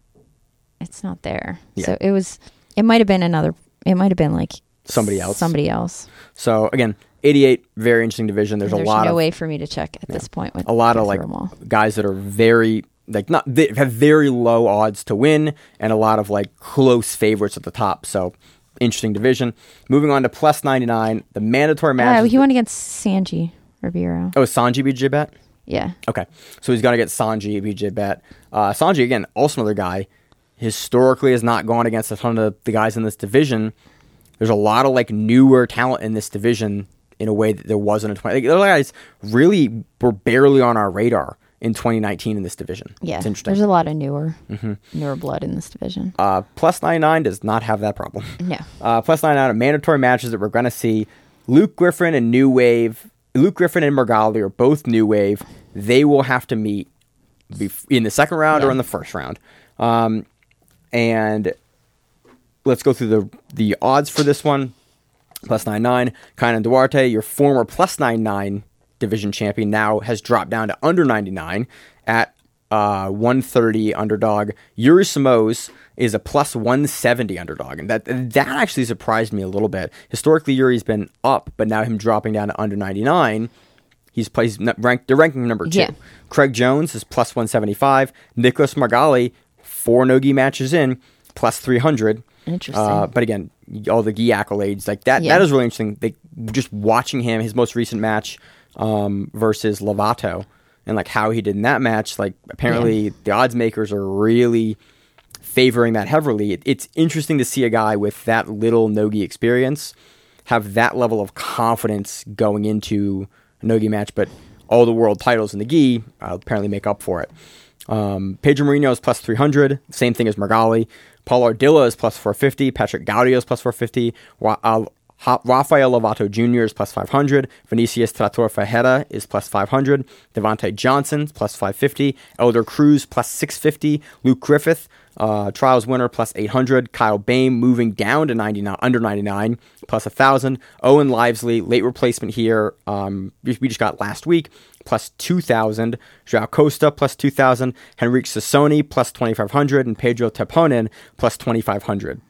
It's not there. Yeah. So it was. It might have been another. It might have been like Somebody else. Somebody else. So again, 88, very interesting division. There's, There's a lot no of way for me to check at this point. With a lot of like guys that are very like not they have very low odds to win and a lot of like close favorites at the top so interesting division moving on to plus 99 the mandatory uh, match Oh, he won against Sanji Ribeiro. oh sanji BJ bet Yeah. okay so he's gonna get sanji BJ bet uh, sanji again also another guy historically has not gone against a ton of the guys in this division there's a lot of like newer talent in this division in a way that there wasn't in 20 like, the guys really were barely on our radar in 2019 in this division Yeah. it's interesting There's a lot of newer, newer blood in this division. Uh, plus 99 does not have that problem. No. Uh, plus 99 are mandatory matches that we're going to see. Luke Griffith and New Wave, Luke Griffith and Meregali are both New Wave. They will have to meet in the second round or in the first round. Um, and let's go through the the odds for this one. Plus nine nine, Kaynan Duarte, your former plus nine nine division champion, now has dropped down to under 99 at uh, 130 underdog. Yuri Simoes is a plus 170 underdog, and that that actually surprised me a little bit. Historically, Yuri's been up, but now him dropping down to under 99, he's placed ranked. They're ranking number two. Yeah. Craig Jones is plus 175. Nicholas Meregali, four nogi matches in, plus 300. Interesting. Uh, but again, all the gi accolades like that. Yeah. That is really interesting. They just watching him his most recent match um, versus Lovato and like how he did in that match. Like apparently the odds makers are really favoring that heavily. It, it's interesting to see a guy with that little nogi experience have that level of confidence going into a nogi match. But all the world titles in the gi uh, apparently make up for it. Um, Pedro Marinho is plus 300, same thing as Meregali. Paul Ardilla is plus 450. Patrick Gaudio is plus 450. Wa- uh, Ha- Rafael Lovato Jr. is plus 500. Vinicius Trator Ferreira is plus 500. Devhonte Johnson plus 550. Elder Cruz plus 650. Luke Griffith, uh, trials winner, plus 800. Kyle Boehm moving down to 99, under 99, plus 1,000. Owen Livesley, late replacement here, um, we just got last week, plus 2,000. Joao Costa, plus 2,000. Henrique Sassoni, plus 2,500. And Pedro Teponen, plus 2,500.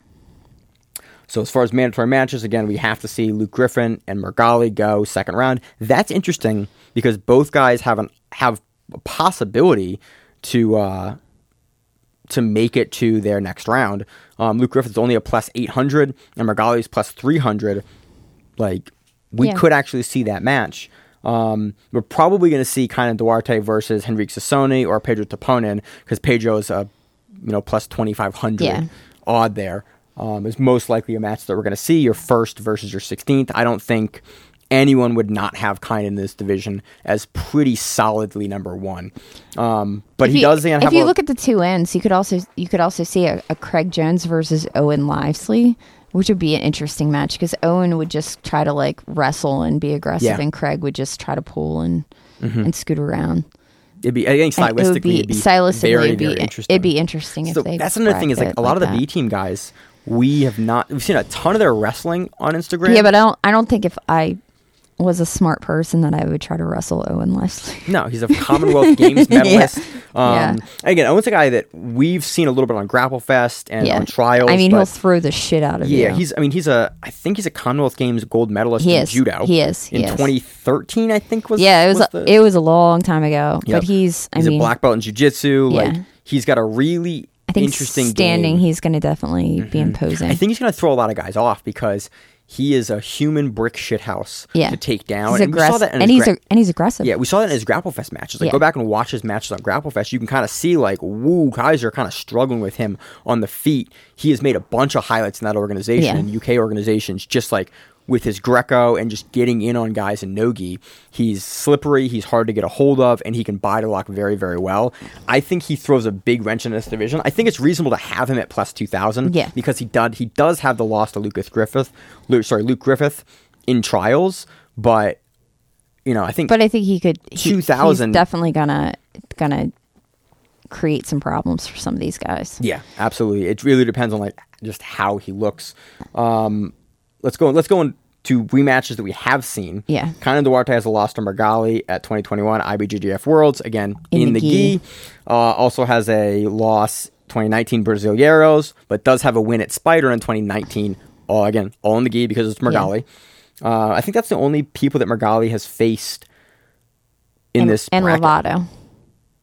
So as far as mandatory matches, again, we have to see Luke Griffith and Meregali go second round. That's interesting because both guys have an have a possibility to uh, to make it to their next round. Um, Luke Griffith's only a plus eight hundred, and Meregali's plus three hundred. Like we Yeah. could actually see that match. Um, we're probably going to see kind of Duarte versus Henrique Sassoni or Pedro Taponin because Pedro's a you know plus twenty five hundred Yeah. odd there um, is most likely a match that we're going to see your first versus your 16th. I don't think anyone would not have kind in this division as pretty solidly number one. Um, but If he you- does have If you a, look at the two ends, you could also you could also see a, a Craig Jones versus Owen Livesley, which would be an interesting match because Owen would just try to like wrestle and be aggressive, Yeah. and Craig would just try to pull and and scoot around. it'd be, I think And stylistically, it would be, it'd be stylistically, very, it'd be, very interesting. It'd be interesting so if they. that's another thing is like a lot of the that. B team guys, we have not, we've seen a ton of their wrestling on Instagram. Yeah, but I don't. I don't think if I was a smart person that I would try to wrestle Owen Livesley. No, he's a Commonwealth Games medalist. Um, Yeah. Again, Owen's a guy that we've seen a little bit on Grapple Fest and yeah, on trials. I mean, he'll throw the shit out of you. Yeah, he's. I mean, he's a. I think he's a Commonwealth Games gold medalist He in is. judo. He is. He in is. 2013, I think was. Yeah, it was. a, the- it was a long time ago, Yep. but he's. I he's mean, a black belt in jiu-jitsu. Like Yeah. he's got a really I think interesting standing. game. He's going to definitely be mm-hmm. imposing. I think he's going to throw a lot of guys off because he is a human brick shithouse yeah, to take down. He's and we saw that and he's gra- a, and he's aggressive. Yeah, we saw that in his Grapple Fest matches. Like, Yeah. go back and watch his matches on Grapple Fest. You can kind of see, like, woo, are kind of struggling with him on the feet. He has made a bunch of highlights in that organization Yeah. and UK organizations, just like with his Greco and just getting in on guys in Nogi. He's slippery, he's hard to get a hold of, and he can body lock very, very well. I think he throws a big wrench in this division. I think it's reasonable to have him at plus 2,000 Yeah. because he, did, he does have the loss to Lucas Griffith, Luke, sorry, Luke Griffith in trials, but. You know, I think but I think he could. He, 2,000 definitely gonna gonna create some problems for some of these guys. Yeah, absolutely. It really depends on like just how he looks. Um, let's go. Let's go into rematches that we have seen. Yeah. Conan Duarte has a loss to Meregali at 2021 IBJJF Worlds again in, In the, the gi. gi. Uh, also has a loss 2019 Brasileiros, but does have a win at Spider in 2019. All again, all in the gi because it's Meregali. Uh, I think that's the only people that Meregali has faced in and, this and bracket. Lovato,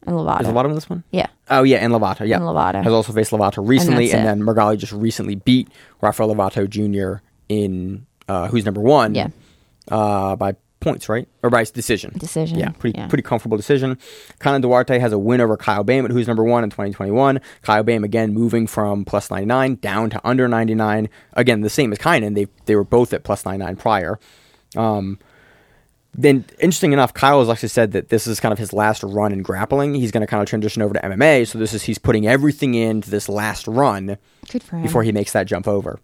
and Lovato. Is Lovato in this one? Yeah, Oh yeah, and Lovato. Yeah, And Lovato. has also faced Lovato recently, that's and, then Meregali just recently beat Rafael Lovato Jr. in uh, who's number one. Yeah. uh, by points, right, or by decision. Decision, Yeah, pretty yeah. pretty comfortable decision. Conan Duarte has a win over Kyle Boehm, who's number one in 2021. Kyle Boehm again moving from plus 99 down to under 99. Again, the same as Kaynan. They they were both at plus 99 prior. Um, then interesting enough, Kyle has actually said that this is kind of his last run in grappling. He's going to kind of transition over to MMA. So this is he's putting everything into this last run good for him. before he makes that jump over.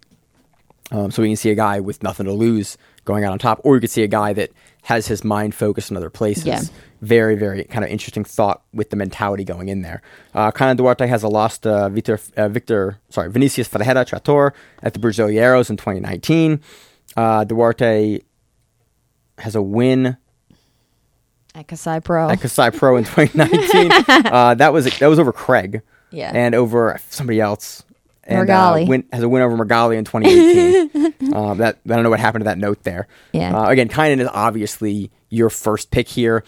Um, so we can see a guy with nothing to lose going out on top, or you could see a guy that has his mind focused in other places. Yeah. Very, very kind of interesting thought with the mentality going in there. Uh, Conan Duarte has a loss to Victor, uh, Victor, sorry, Vinicius Ferreira Trator at the Brasileiros in 2019. Uh, Duarte has a win at Kasai Pro. at Kasai Pro in 2019. uh, that was that was over Craig, Yeah. and over somebody else. And, Uh, win, has a win over Meregali in 2018. um, that I don't know what happened to that note there. Yeah. Uh, again, Kaynan is obviously your first pick here.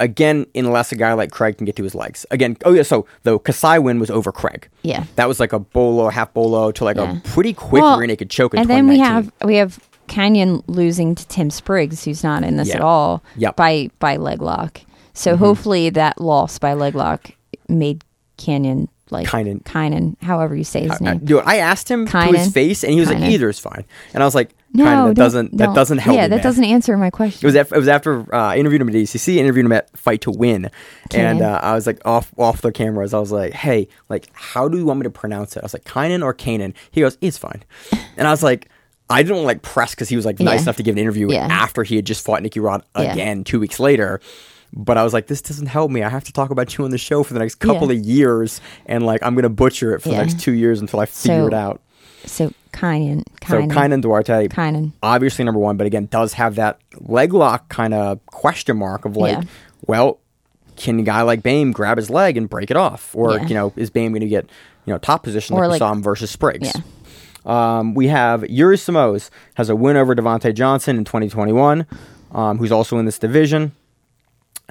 Again, unless a guy like Craig can get to his legs. Again, oh yeah. So the Kasai win was over Craig. Yeah. That was like a bolo, half bolo to like Yeah. a pretty quick Well, rear naked choke in and then we have we have Canyon losing to Tim Spriggs, who's not in this Yeah. at all, Yep. by by leg lock. So Mm-hmm. hopefully that loss by leg lock made Canyon like Kynan. Kynan, however you say his I, name. dude, I asked him to his face, and he was like, "Either is fine." And I was like, no, "Kind that doesn't that doesn't help." Yeah, me, that man." doesn't answer my It question. was after, it was after uh, I interviewed him at ACC, interviewed him at Fight to Win, and uh, I was like off off the cameras. I was like, "Hey, like, how do you want me to pronounce it?" I was like, "Kynan or Kanan?" He goes, "It's fine," and I was like. I didn't like press because he was like nice Yeah. enough to give an interview Yeah. after he had just fought Nicky Rod Yeah. again two weeks later. But I was like, this doesn't help me. I have to talk about you on the show for the next couple Yeah. of years, and like I'm gonna butcher it for Yeah. the next two years until I figure So- it out. so Kaynan, So Kaynan, Kaynan Duarte, Kaynan. obviously number one, but again, does have that leg lock kind of question mark of like, Yeah. well, can a guy like Boehm grab his leg and break it off, or you know, is Boehm going to get you know top position Or like, we saw him versus Spriggs? Um, we have Yuri Simoes has a win over Devhonte Johnson in 2021, um, who's also in this division.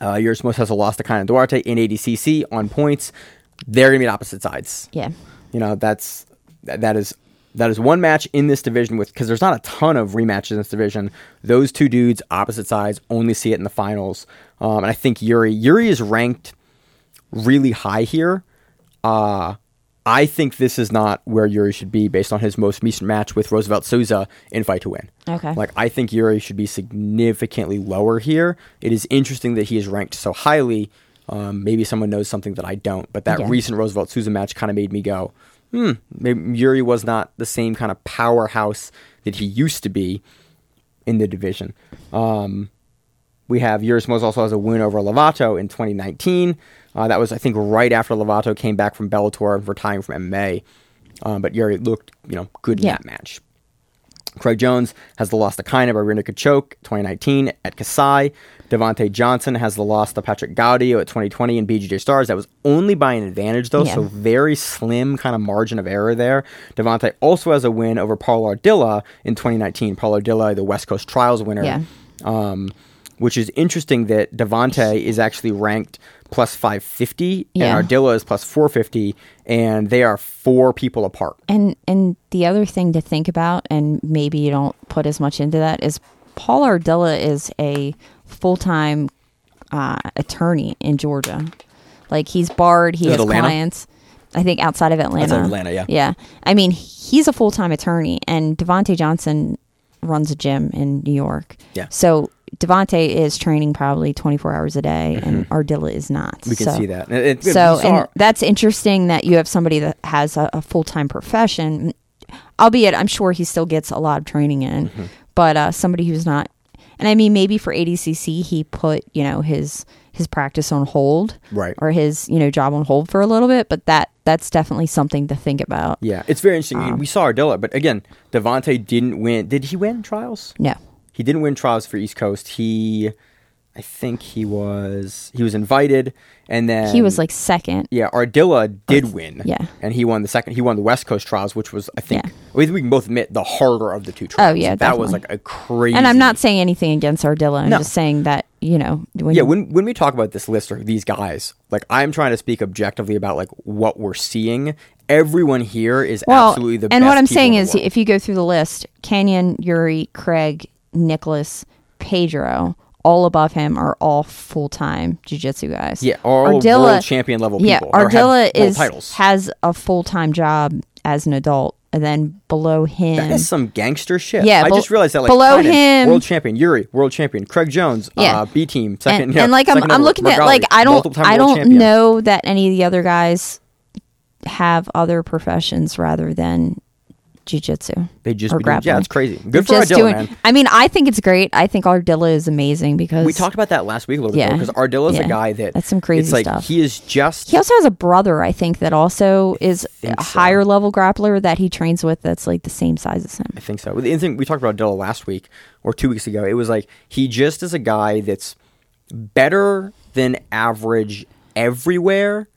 Uh, Yuri Simoes has a loss to Kaynan Duarte in ADCC on points. They're going to be opposite sides Yeah, you know that's that, that is that is one match in this division with because there's not a ton of rematches in this division. Those two dudes, opposite sides, only see it in the finals. Um, and I think Yuri Yuri is ranked really high here. Uh, I think this is not where Yuri should be based on his most recent match with Roosevelt Souza in Fight to Win. Okay. Like I think Yuri should be significantly lower here. It is interesting that he is ranked so highly. Um, maybe someone knows something that I don't, but that Yeah. recent Roosevelt Souza match kind of made me go, hmm, maybe Yuri was not the same kind of powerhouse that he used to be in the division. Um, we have Yuri Simoes also has a win over Lovato in 2019. Uh, that was, I think, right after Lovato came back from Bellator, retiring from MMA. Um, but Yuri looked, you know, good in Yeah. that match. Craig Jones has the loss to Kaynan by rear naked choke 2019 at Kasai. Devhonte Johnson has the loss to Patrick Gaudio at 2020 in BJJ Stars. That was only by an advantage, though, Yeah. so very slim kind of margin of error there. Devhonte also has a win over Paul Ardila in 2019. Paul Ardila, the West Coast Trials winner. Yeah. Um, which is interesting that Devhonte is actually ranked plus 550 Yeah. and Ardila is plus 450, and they are four people apart. and and the other thing to think about, and maybe you don't put as much into that, is Paul Ardila is a full time uh, attorney in Georgia. Like he's barred. He Is has Atlanta? clients. I think outside of Atlanta. Outside of Atlanta, yeah. Yeah. I mean, he's a full time attorney, and Devhonte Johnson runs a gym in New York. Yeah. So Devhonte is training probably 24 hours a day, and Ardila is not. Mm-hmm. We can So- see that. And it- it- so and that's interesting that you have somebody that has a, a full-time profession albeit i'm sure he still gets a lot of training in Mm-hmm. but uh, somebody who's not and i mean maybe for adcc he put you know his his practice on hold Right. or his you know job on hold for a little bit but that that's definitely something to think about Yeah, it's very interesting. Um, we saw Ardila, but again, Devhonte didn't win. Did he win trials? no He didn't win trials for East Coast. He, I think he was he was invited, and then he was like second yeah, Ardila did win. yeah. and he won the second. He won the West Coast trials, which was I think Yeah. we we can both admit the harder of the two trials. Oh, yeah, that was like a crazy. and i'm not saying anything against ardila i'm No. just saying that you know when Yeah, when when we talk about this list or these guys, like I'm trying to speak objectively about like what we're seeing. Everyone here is well, absolutely the and what I'm saying is, if you go through the list, Kaynan, Yuri, Craig, Nicholas, Pedro, all above him are all full time jujitsu guys. yeah, all world champion level yeah, people. Ardila is titles. has a full time job as an adult, and then below him, That is some gangster shit. Yeah, I just realized that. Like, below him- world champion Yuri, world champion Craig Jones, Yeah. uh, B team second. and, yeah, and like I'm, I'm looking at like I don't I don't champion. know that any of the other guys have other professions rather than jujitsu. They just or be doing, yeah, grappling. it's crazy. Good They're for just Ardila, doing- man. I mean, I think it's great. I think Ardila is amazing because We talked about that last week a little bit Yeah. because Ardila's Yeah. a guy that That's some crazy It's like stuff. he is just He also has a brother, I think, that also is a so. higher level grappler that he trains with. That's like the same size as him. I think so. The thing we talked about Ardila last week or two weeks ago, it was like he just is a guy that's better than average everywhere,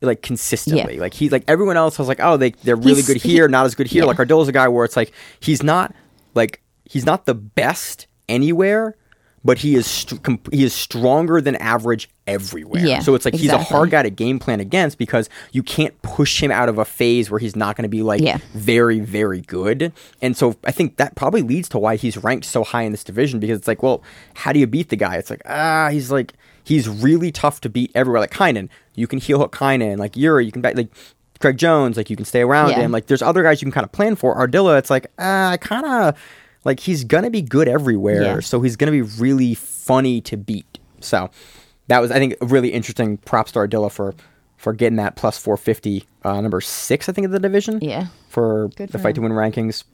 like consistently. Yeah. Like he's like everyone else was like, oh, they they're really He's- good here, not as good here. yeah. Like Ardila's a guy where it's like he's not like he's not the best anywhere. But he is st- he is stronger than average everywhere. Yeah, so it's like he's a hard guy to game plan against because you can't push him out of a phase where he's not going to be like Yeah. very, very good. And so I think that probably leads to why he's ranked so high in this division because it's like, well, how do you beat the guy? It's like, ah, he's like, he's really tough to beat everywhere. Like Kaynan, you can heel hook Kaynan. Like Yuri, you can back, like, Craig Jones, like you can stay around Yeah. him. Like there's other guys you can kind of plan for. Ardila, it's like uh, I kind of like he's gonna be good everywhere, Yeah. so he's gonna be really funny to beat. So that was I think a really interesting props to Ardila for for getting that plus 450 uh, number six I think of the division Yeah. for the fight to win rankings.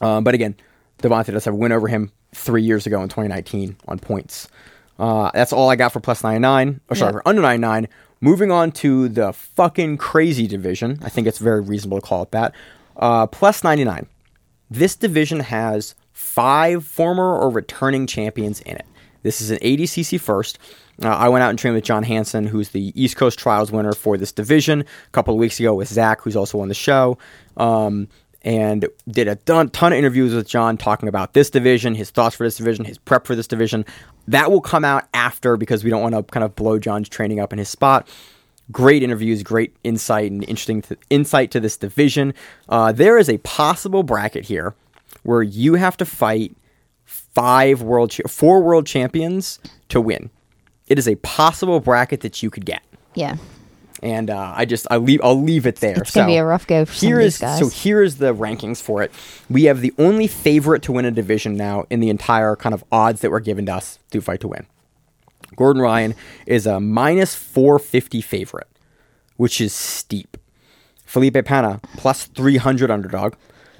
Um, but again, Devhonte does have a win over him three years ago in 2019 on points. Uh, that's all I got for plus 99. Or sorry, Yeah. for under 99. Moving on to the fucking crazy division. I think it's very reasonable to call it that. Uh, plus 99. This division has five former or returning champions in it. This is an ADCC first. Uh, I went out and trained with John Hansen, who's the East Coast Trials winner for this division, a couple of weeks ago with Zach, who's also on the show, um, and did a ton, ton of interviews with John talking about this division, his thoughts for this division, his prep for this division. That will come out after because we don't want to kind of blow John's training up in his spot great interviews, great insight, and interesting th- insight to this division. Uh, there is a possible bracket here where you have to fight five world, cha- four world champions to win. It is a possible bracket that you could get, Yeah. And uh, I just I leave I'll leave it there. It's gonna be a rough go for here guys. So here is the rankings for it. We have the only favorite to win a division now in the entire kind of odds that were given to us to fight to win. Gordon Ryan is a minus 450 favorite, which is steep. Felipe Pena, plus 300 underdog.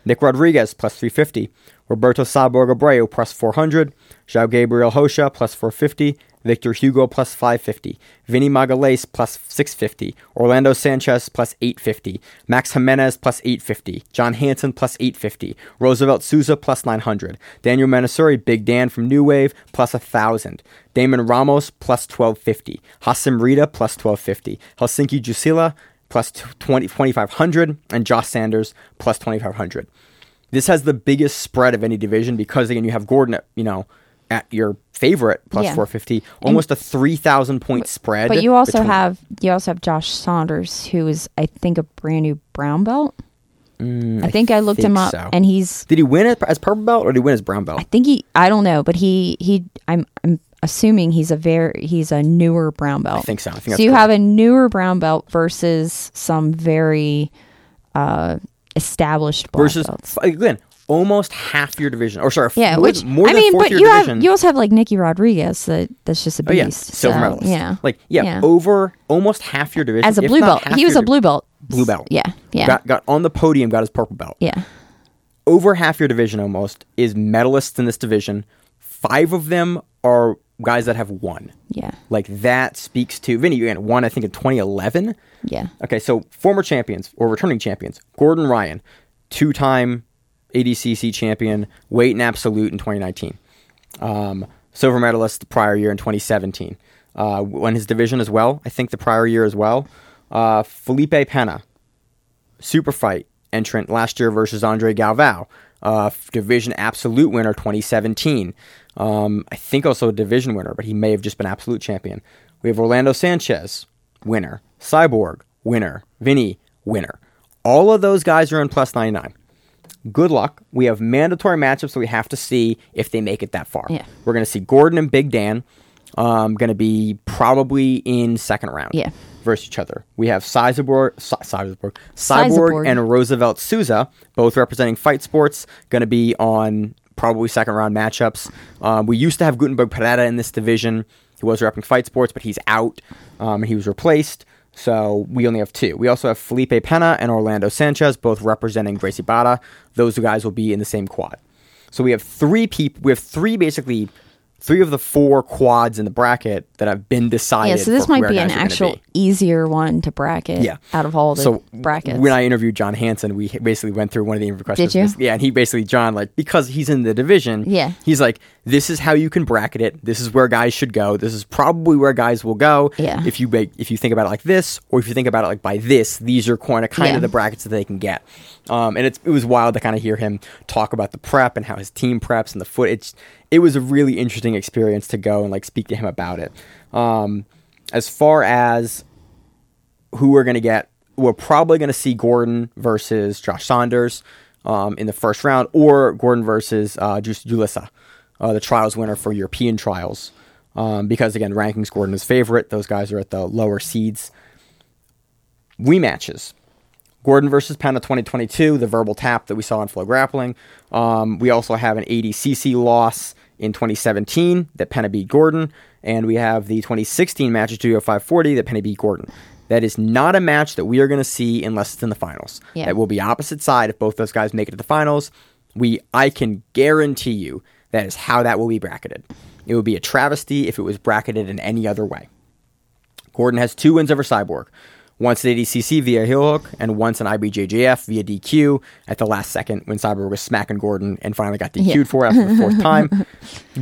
Nick Rodriguez, plus 350. Roberto Cyborg Abreu, plus 400. João Gabriel Rocha, plus 450. Victor Hugo, plus 550. Vinny Magalhaes, plus 650. Orlando Sanchez, plus 850. Max Jimenez, plus 850. John Hansen plus 850. Roosevelt Souza, plus 900. Daniel Manasoiu, Big Dan from New Wave, plus 1,000. Damon Ramos, plus 1250. Haisam Rida, plus 1250. Heikki Jussila, plus 20, 2500 and Josh Saunders plus 2500. This has the biggest spread of any division because again you have Gordon you know at your favorite plus Yeah. 450 almost a 3000 point spread. But you also between- have you also have Josh Saunders, who is I think a brand new brown belt. I think I, looked him up, so. and he's Did he win as purple belt or did he win as brown belt? I think he I don't know, but he he I'm I'm assuming he's a very he's a newer brown belt. I think so. I think so you correct. have a newer brown belt versus some very uh established black versus belts. again almost half your division or sorry Yeah, more, which more I than mean, but your you division. have you also have like Nicky Rodriguez that that's just a oh beast. yeah, silver so, medalist. Yeah, like yeah, over almost half your division as a blue belt, he was a blue belt. blue belt. Yeah, yeah, Got got on the podium, got his purple belt. yeah. over half your division almost is medalists in this division. Five of them are guys that have won. Yeah. Like that speaks to Vinny. You again won, I think, in 2011. Yeah. Okay, so former champions or returning champions: Gordon Ryan, two-time ADCC champion, weight and absolute in 2019. Um, silver medalist the prior year in 2017. Uh, won his division as well. I think the prior year as well. Uh, Felipe Pena, super fight entrant last year versus Andre Galvao, uh, division absolute winner 2017. Um, I think also a division winner, but he may have just been absolute champion. We have Orlando Sanchez, winner. Cyborg, winner. Vinny, winner. All of those guys are in plus 99. Good luck. We have mandatory matchups, so we have to see if they make it that far. Yeah. We're going to see Gordon and Big Dan. Um, going to be probably in second round Yeah. versus each other. We have Cyborg, Cy- Cyborg, Cyborg, and Roosevelt Souza, both representing fight sports, going to be on probably second round matchups. Um, we used to have Gutemberg Pereira in this division. He was repping fight sports, but he's out um, and he was replaced. So we only have two. We also have Felipe Pena and Orlando Sanchez, both representing Gracie Barra. Those guys will be in the same quad. So we have three people. We have three basically. Three of the four quads in the bracket that have been decided. Yeah, so this might be an guys are gonna actual be. easier one to bracket Yeah. out of all the so brackets. when I interviewed John Hansen, we basically went through one of the interview questions. Did you? Yeah, and he basically John like because he's in the division. Yeah. he's like, this is how you can bracket it. This is where guys should go. This is probably where guys will go. Yeah. if you make if you think about it like this, or if you think about it like by this, these are kind of kind Yeah. of the brackets that they can get. Um, and it's it was wild to kind of hear him talk about the prep and how his team preps and the foot. It's it was a really interesting experience to go and like speak to him about it. Um, as far as who we're going to get. We're probably going to see Gordon versus Josh Saunders um, in the first round, or Gordon versus uh, Ju- Jussila, uh, the trials winner for European trials. Um, because again, rankings Gordon is favorite. Those guys are at the lower seeds. We matches. Gordon versus Pena 2022, the verbal tap that we saw in Flow Grappling. Um, we also have an ADCC loss in 2017 that Pena beat Gordon, and we have the 2016 match at Studio 540 that Pena beat Gordon. That is not a match that we are going to see unless it's in the finals. Yeah. That will be opposite side if both those guys make it to the finals. We, I can guarantee you that is how that will be bracketed. It would be a travesty if it was bracketed in any other way. Gordon has two wins over Cyborg. Once at ADCC via heel hook, and once an IBJJF via DQ at the last second when Cyborg was smacking Gordon and finally got DQ'd Yeah. for after the fourth time.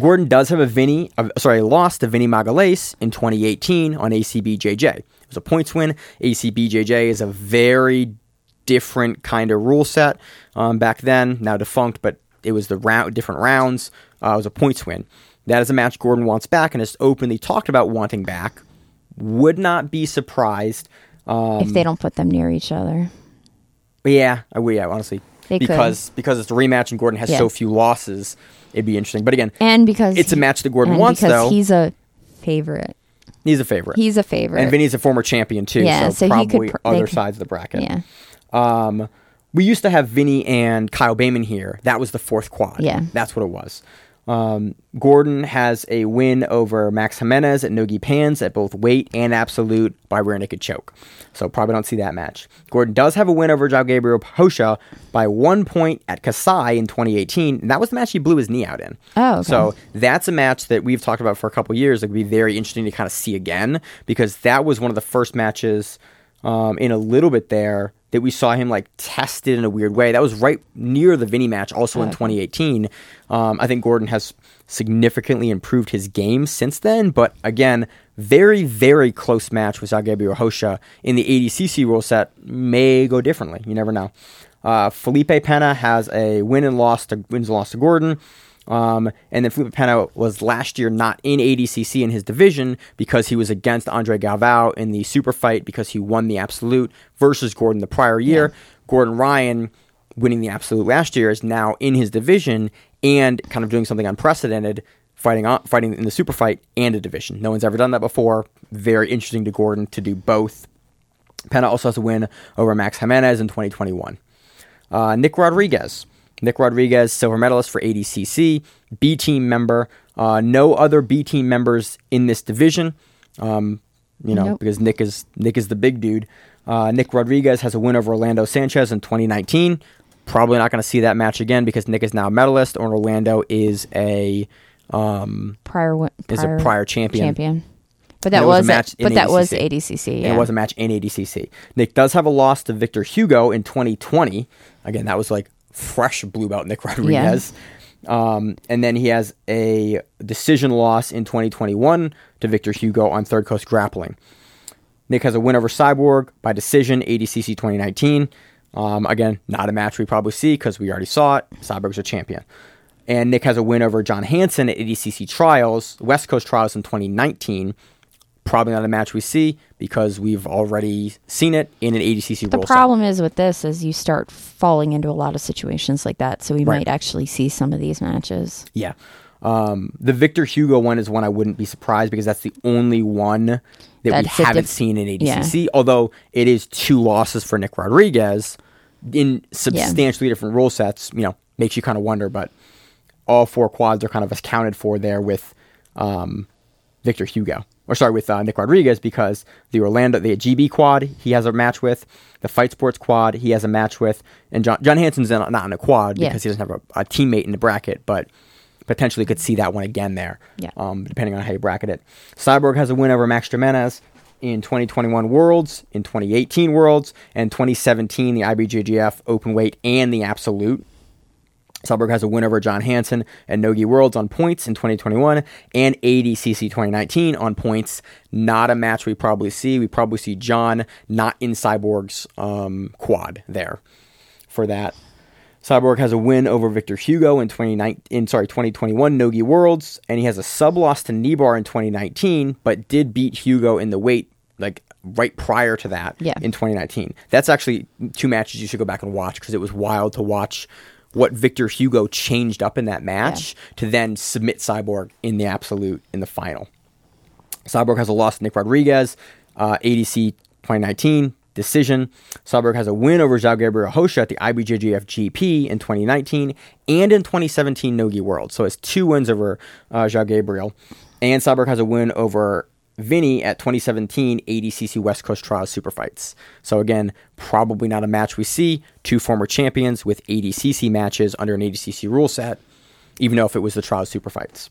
Gordon does have a Vinny, uh, sorry, lost to Vinny Magalhaes in 2018 on ACBJJ. It was a points win. ACBJJ is a very different kind of rule set um, back then, now defunct, but it was the round, different rounds. Uh, it was a points win. That is a match Gordon wants back and has openly talked about wanting back. Would not be surprised. Um, if they don't put them near each other. yeah, I would. Yeah, honestly, They could. because because it's a rematch and Gordon has Yeah. so few losses, it'd be interesting. But again, And because It's a match that Gordon and wants, because though. he's a favorite. he's a favorite. He's a favorite. and Vinny's a former champion too, Yeah, so, so he could probably pr- other could- sides of the bracket. yeah. Um, we used to have Vinny and Kyle Boehm here. That was the fourth quad. Yeah. That's what it was. Um, Gordon has a win over Max Jimenez at Nogi Pans at both weight and absolute by rear naked choke. So probably don't see that match. Gordon does have a win over João Gabriel Rocha by one point at Kasai in 2018. And that was the match he blew his knee out in. Oh, okay. So that's a match that we've talked about for a couple years. That would be very interesting to kind of see again because that was one of the first matches um, in a little bit there that we saw him like tested in a weird way. That was right near the Vinny match, also in 2018. Um, I think Gordon has significantly improved his game since then, but again, very, very close match with Zagabi Rocha in the ADCC rule set may go differently. You never know. Uh, Felipe Pena has a win and loss to wins and loss to Gordon. Um, and then Felipe Pena was last year not in ADCC in his division because he was against Andre Galvao in the super fight because he won the absolute versus Gordon the prior year. Gordon Ryan winning the absolute last year is now in his division and kind of doing something unprecedented, fighting on, fighting in the super fight and a division. No one's ever done that before. Very interesting to Gordon to do both. Pena also has a win over Max Jimenez in 2021. Uh, Nick Rodriguez. Nick Rodriguez, silver medalist for ADCC, B team member. Uh, no other B team members in this division. Um, you know, Nope. because Nick is Nick is the big dude. Uh, Nick Rodriguez has a win over Orlando Sanchez in 2019. Probably not going to see that match again because Nick is now a medalist, and Orlando is a um, prior, wi- is a prior champion. champion. But that it was a was, match but in that was ADCC. ADCC. Yeah. it was a match in ADCC. Nick does have a loss to Victor Hugo in 2020. Again, that was like fresh blue belt Nick Rodriguez. Um, and then he has a decision loss in 2021 to Victor Hugo on Third Coast Grappling. Nick has a win over Cyborg by decision, ADCC 2019. Um, again, not a match we probably see because we already saw it. Cyborg's a champion. And Nick has a win over John Hansen at ADCC Trials, West Coast Trials in 2019. Probably not a match we see because we've already seen it in an ADCC the set. problem is with this is you start falling into a lot of situations like that. So we Right. might actually see some of these matches. Yeah. Um, the Victor Hugo one is one I wouldn't be surprised because that's the only one that we haven't seen in ADCC. Although it is two losses for Nick Rodriguez in substantially different rule sets, you know, makes you kind of wonder. But all four quads are kind of accounted for there with um, Victor Hugo, or sorry, with uh, Nick Rodriguez because the Orlando, the GB quad, he has a match with the Fight Sports quad, he has a match with, and John John Hansen's in, not in a quad Yeah. because he doesn't have a, a teammate in the bracket, but potentially could see that one again there. Yeah. Um, depending on how you bracket it. Cyborg has a win over Max Jimenez in 2021 Worlds, in 2018 Worlds, and 2017 the IBJJF Open Weight and the Absolute. Cyborg has a win over John Hansen and Nogi Worlds on points in 2021 and ADCC 2019 on points. Not a match we probably see. We probably see John not in Cyborg's um, quad there for that. Cyborg has a win over Victor Hugo in 2019, in sorry 2021 Nogi Worlds, and he has a sub loss to Nibar in 2019, but did beat Hugo in the weight like right prior to that Yeah. in 2019. That's actually two matches you should go back and watch because it was wild to watch what Victor Hugo changed up in that match to then submit Cyborg in the absolute in the final. Cyborg has a loss to Nick Rodriguez, uh, ADC 2019. decision. Cyborg has a win over João Gabriel Rocha at the IBJJF GP in 2019 and in 2017 Nogi World. So it's two wins over uh, Zhao Gabriel. And Cyborg has a win over Vinny at 2017 ADCC West Coast Trials Super Fights. So again, probably not a match we see. Two former champions with ADCC matches under an ADCC rule set, even though if it was the Trials Super Fights.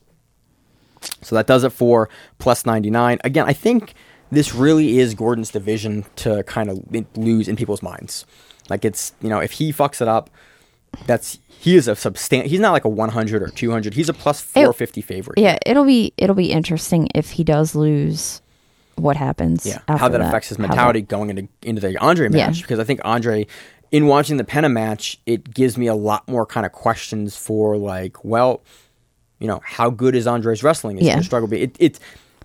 So that does it for plus 99. Again, I think this really is Gordon's division to kind of lose in people's minds. Like it's, you know, if he fucks it up, that's he is a substantial. He's not like a 100 or 200. He's a plus 450 favorite. Yeah, it'll be it'll be interesting if he does lose. What happens? Yeah, how that, that, affects his mentality that, going into into the Andre match Yeah. because I think Andre, in watching the Pena match, it gives me a lot more kind of questions for like, well, you know, how good is Andre's wrestling? Is Yeah. it struggle? It it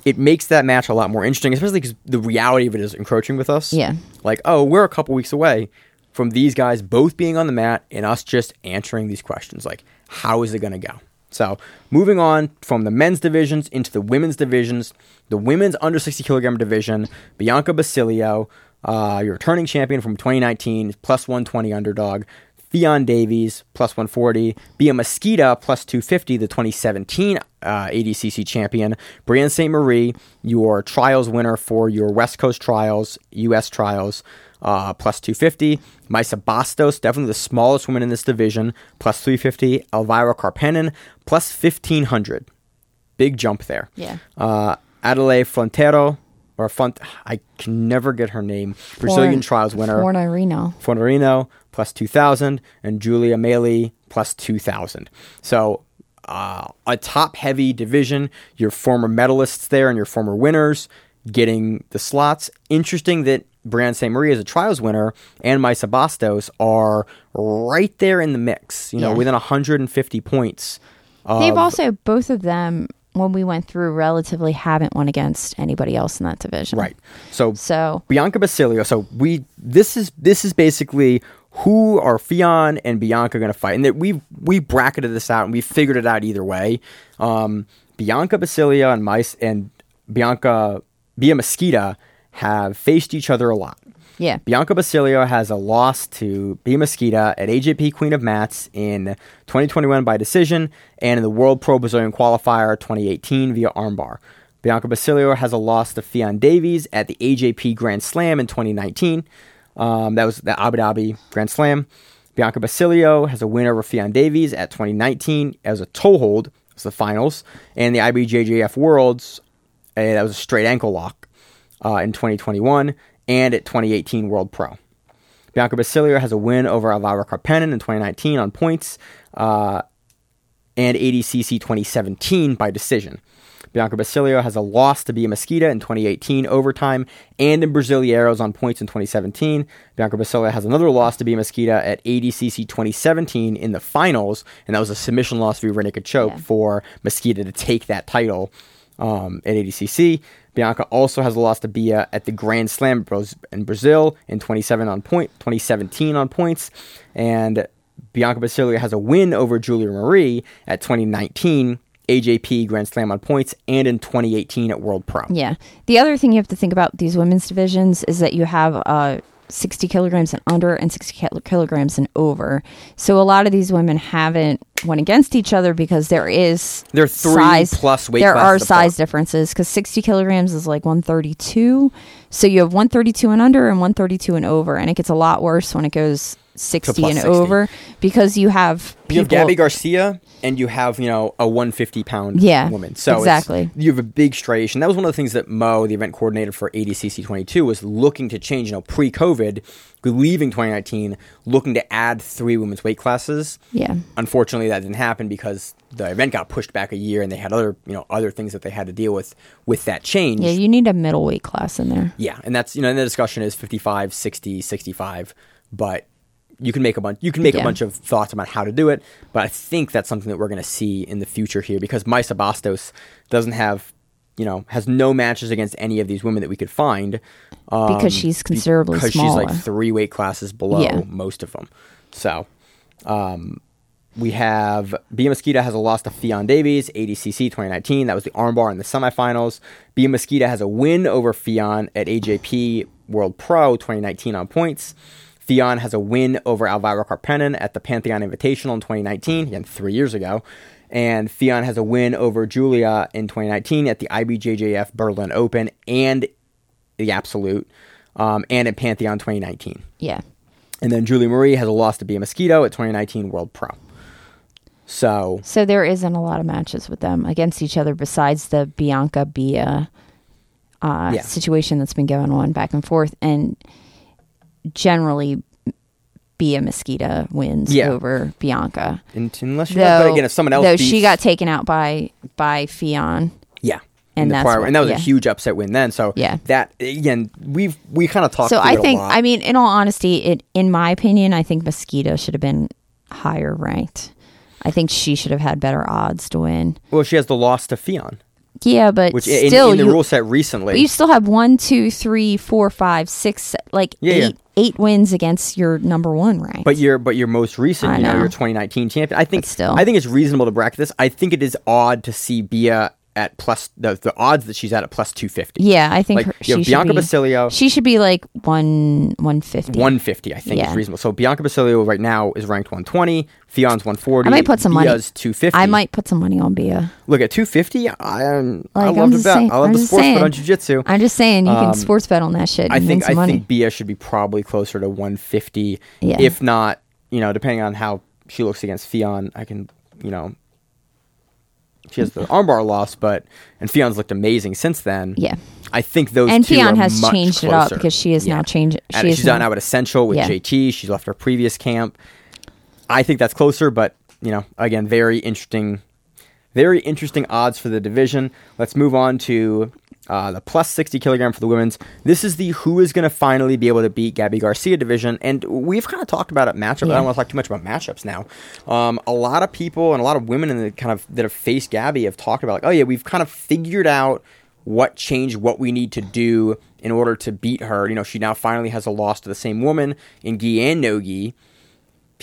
it makes that match a lot more interesting, especially because the reality of it is encroaching with us. Yeah. like oh, we're a couple weeks away from these guys both being on the mat and us just answering these questions like, how is it going to go? So, moving on from the men's divisions into the women's divisions, the women's under 60 kilogram division, Bianca Basilio, uh, your returning champion from 2019, plus 120 underdog. Ffion Davies, plus 140. Bia Mesquita, plus 250, the 2017 uh, ADCC champion. Brianna St. Marie, your trials winner for your West Coast trials, US trials, uh, plus 250. Maisa Bastos, definitely the smallest woman in this division, plus 350. Elvira Karppinen, plus 1500. Big jump there. Yeah. Uh, Adelaide Frontero, or Font, I can never get her name. Brazilian Forn- trials winner. Fornarino. Fornerino plus 2,000 and Julia Maele plus 2,000. So uh, a top heavy division. Your former medalists there and your former winners getting the slots. Interesting that Brianna St. Marie is a trials winner and Maisa Bastos are right there in the mix, you know, Yeah. within 150 points. They've also both of them when we went through relatively haven't won against anybody else in that division. Right. So So Bianca Basilio. So we this is this is basically who are Ffion and Bianca going to fight, and that we we bracketed this out and we figured it out either way. Um, Bianca Basilio and Mice and Bianca Bia Mesquita have faced each other a lot. yeah. Bianca Basilio has a loss to Bia Mesquita at AJP Queen of Mats in 2021 by decision and in the World Pro Brazilian Qualifier 2018 via armbar. Bianca Basilio has a loss to Ffion Davies at the AJP Grand Slam in 2019. Um, that was the Abu Dhabi Grand Slam. Bianca Basilio has a win over Ffion Davies at 2019 as a toe hold. It was the finals. And the IBJJF Worlds, uh, that was a straight ankle lock uh, in 2021 and at 2018 World Pro. Bianca Basilio has a win over Alvaro Karppinen in 2019 on points uh, and ADCC 2017 by decision. Bianca Basilio has a loss to Bia Mesquita in 2018 overtime and in Brasileiros on points in 2017. Bianca Basilio has another loss to Bia Mesquita at ADCC 2017 in the finals, and that was a submission loss via naked choke Yeah. for Mesquita to take that title um, at ADCC. Bianca also has a loss to Bia at the Grand Slam in Brazil in 27 on point, 2017 on points, and Bianca Basilio has a win over Julia Marie at 2019 AJP Grand Slam on points and in 2018 at World Pro. Yeah. The other thing you have to think about these women's divisions is that you have uh, 60 kilograms and under and 60 kilograms and over. So a lot of these women haven't went against each other because there is There are three size, plus weight There are size differences because 60 kilograms is like 132. So you have 132 and under and 132 and over, and it gets a lot worse when it goes 60 plus and 60. over because you have You have Gabby Garcia and you have, you know, a 150 pound Yeah, woman. So exactly. you have a big striation. That was one of the things that Mo, the event coordinator for ADCC 22, was looking to change. You know, pre COVID, leaving 2019, looking to add three women's weight classes. Yeah. Unfortunately, that didn't happen because the event got pushed back a year, and they had other, you know, other things that they had to deal with with that change. Yeah, you need a middleweight class in there. Yeah, and that's you know, and the discussion is 55, 60, 65, but you can make a bunch you can make a bunch of thoughts about how to do it, but I think that's something that we're going to see in the future here because Maisa Bastos doesn't have you know, has no matches against any of these women that we could find um, Because she's considerably because she's like three weight classes below Yeah. most of them. So, um, we have Bia Mesquita has a loss to Ffion Davies, ADCC 2019. That was the armbar in the semifinals. Bia Mesquita has a win over Ffion at AJP World Pro 2019 on points. Ffion has a win over Elvira Karppinen at the Pantheon Invitational in 2019, again, three years ago. And Ffion has a win over Julia in 2019 at the IBJJF Berlin Open and the Absolute, um, and at Pantheon 2019. Yeah. And then Julie Marie has a loss to Bia Mesquita at 2019 World Pro. So So there isn't a lot of matches with them against each other besides the Bianca Bia uh, Yeah. situation that's been going on back and forth, and generally Bia Mesquita wins Yeah. over Bianca. in- unless you Though, but again, if someone else though beats, she got taken out by by Ffion. yeah, and that's what- and that was yeah. a huge upset win then. So Yeah. that again, we've we kind of talked. So I it a think, lot. I mean, in all honesty, it in my opinion, I think Mesquita should have been higher ranked. I think she should have had better odds to win. well, she has the loss to Ffion, Yeah, but which still, in the you, rule set recently. You still have one, two, three, four, five, six, like Yeah, yeah. eight, eight wins against your number one rank. But your but your most recent, I you know, know. your 2019 champion. I think But still. I think it's reasonable to bracket this. I think it is odd to see Bia at plus the the odds that she's at at plus 250. yeah, I think Like her, you she have Bianca be, Basilio, She should be like one, one fifty. 150. I think Yeah. is reasonable. So Bianca Basilio right now is ranked 120. Ffion's 140. I might put some money- 250. I might put some money on Bia. look at 250. I um, I love I'm just bet. saying- I love I'm the sports bet on jiu-jitsu. I'm just saying, you Um, can sports bet on that shit. And I think I money. think Bia should be probably closer to 150. Yeah. If not, you know, depending on how she looks against Ffion, I can, you know, she has the armbar loss, but and Ffion's looked amazing since then. yeah, I think those and two Ffion has changed it up because she is Yeah. now changed. She is she's out now at Essential with Yeah. JT. She's left her previous camp. I think that's closer, but you know, again, very interesting, very interesting odds for the division. Let's move on to uh, the plus 60 kilogram for the women's. This is the who is going to finally be able to beat Gabby Garcia division, and we've kind of talked about it matchup. I don't want to talk too much about matchups now. Um, a lot of people and a lot of women in the kind of that have faced Gabby have talked about like, oh yeah, we've kind of figured out what change, what we need to do in order to beat her. You know, she now finally has a loss to the same woman in Gi and no Gi.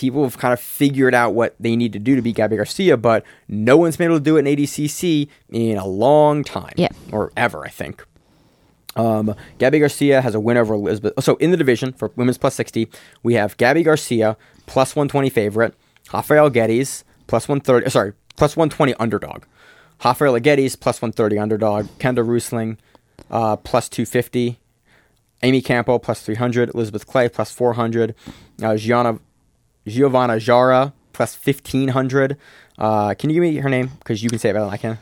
People have kind of figured out what they need to do to beat Gabby Garcia, but no one's been able to do it in ADCC in a long time. Yeah. Or ever, I think. Um, Gabby Garcia has a win over Elizabeth. So in the division for women's plus 60, we have Gabby Garcia plus 120 favorite, Rafael Guedes plus 130, sorry, plus 120 underdog. Rafael Guedes plus 130 underdog, Kendall Reusing uh, plus 250, Amy Campo plus 300, Elizabeth Clay plus 400, uh, Gianna, Giovanna Jara plus 1500. Uh, can you give me her name? Because you can say it better than I can.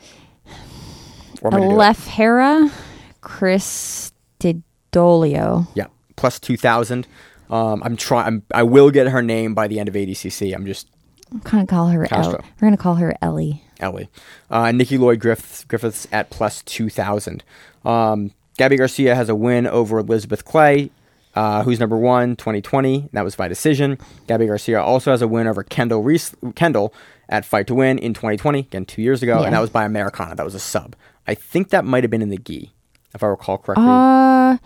Or am I gonna do it? Lefhera Christodoulou. Yeah, plus two thousand. Um, I'm trying. I will get her name by the end of ADCC. I'm just I'm gonna call her. Ellie. We're gonna call her Ellie. Ellie. Uh, Nikki Lloyd Griffiths, Griffiths at plus two thousand. Um, Gabby Garcia has a win over Elizabeth Clay, uh, who's number one, 2020. That was by decision. Gabby Garcia also has a win over Kendall Reese, Kendall at Fight to Win in 2020, again two years ago, Yeah. and that was by Americana. That was a sub. I think that might have been in the gi, if I recall correctly. Uh,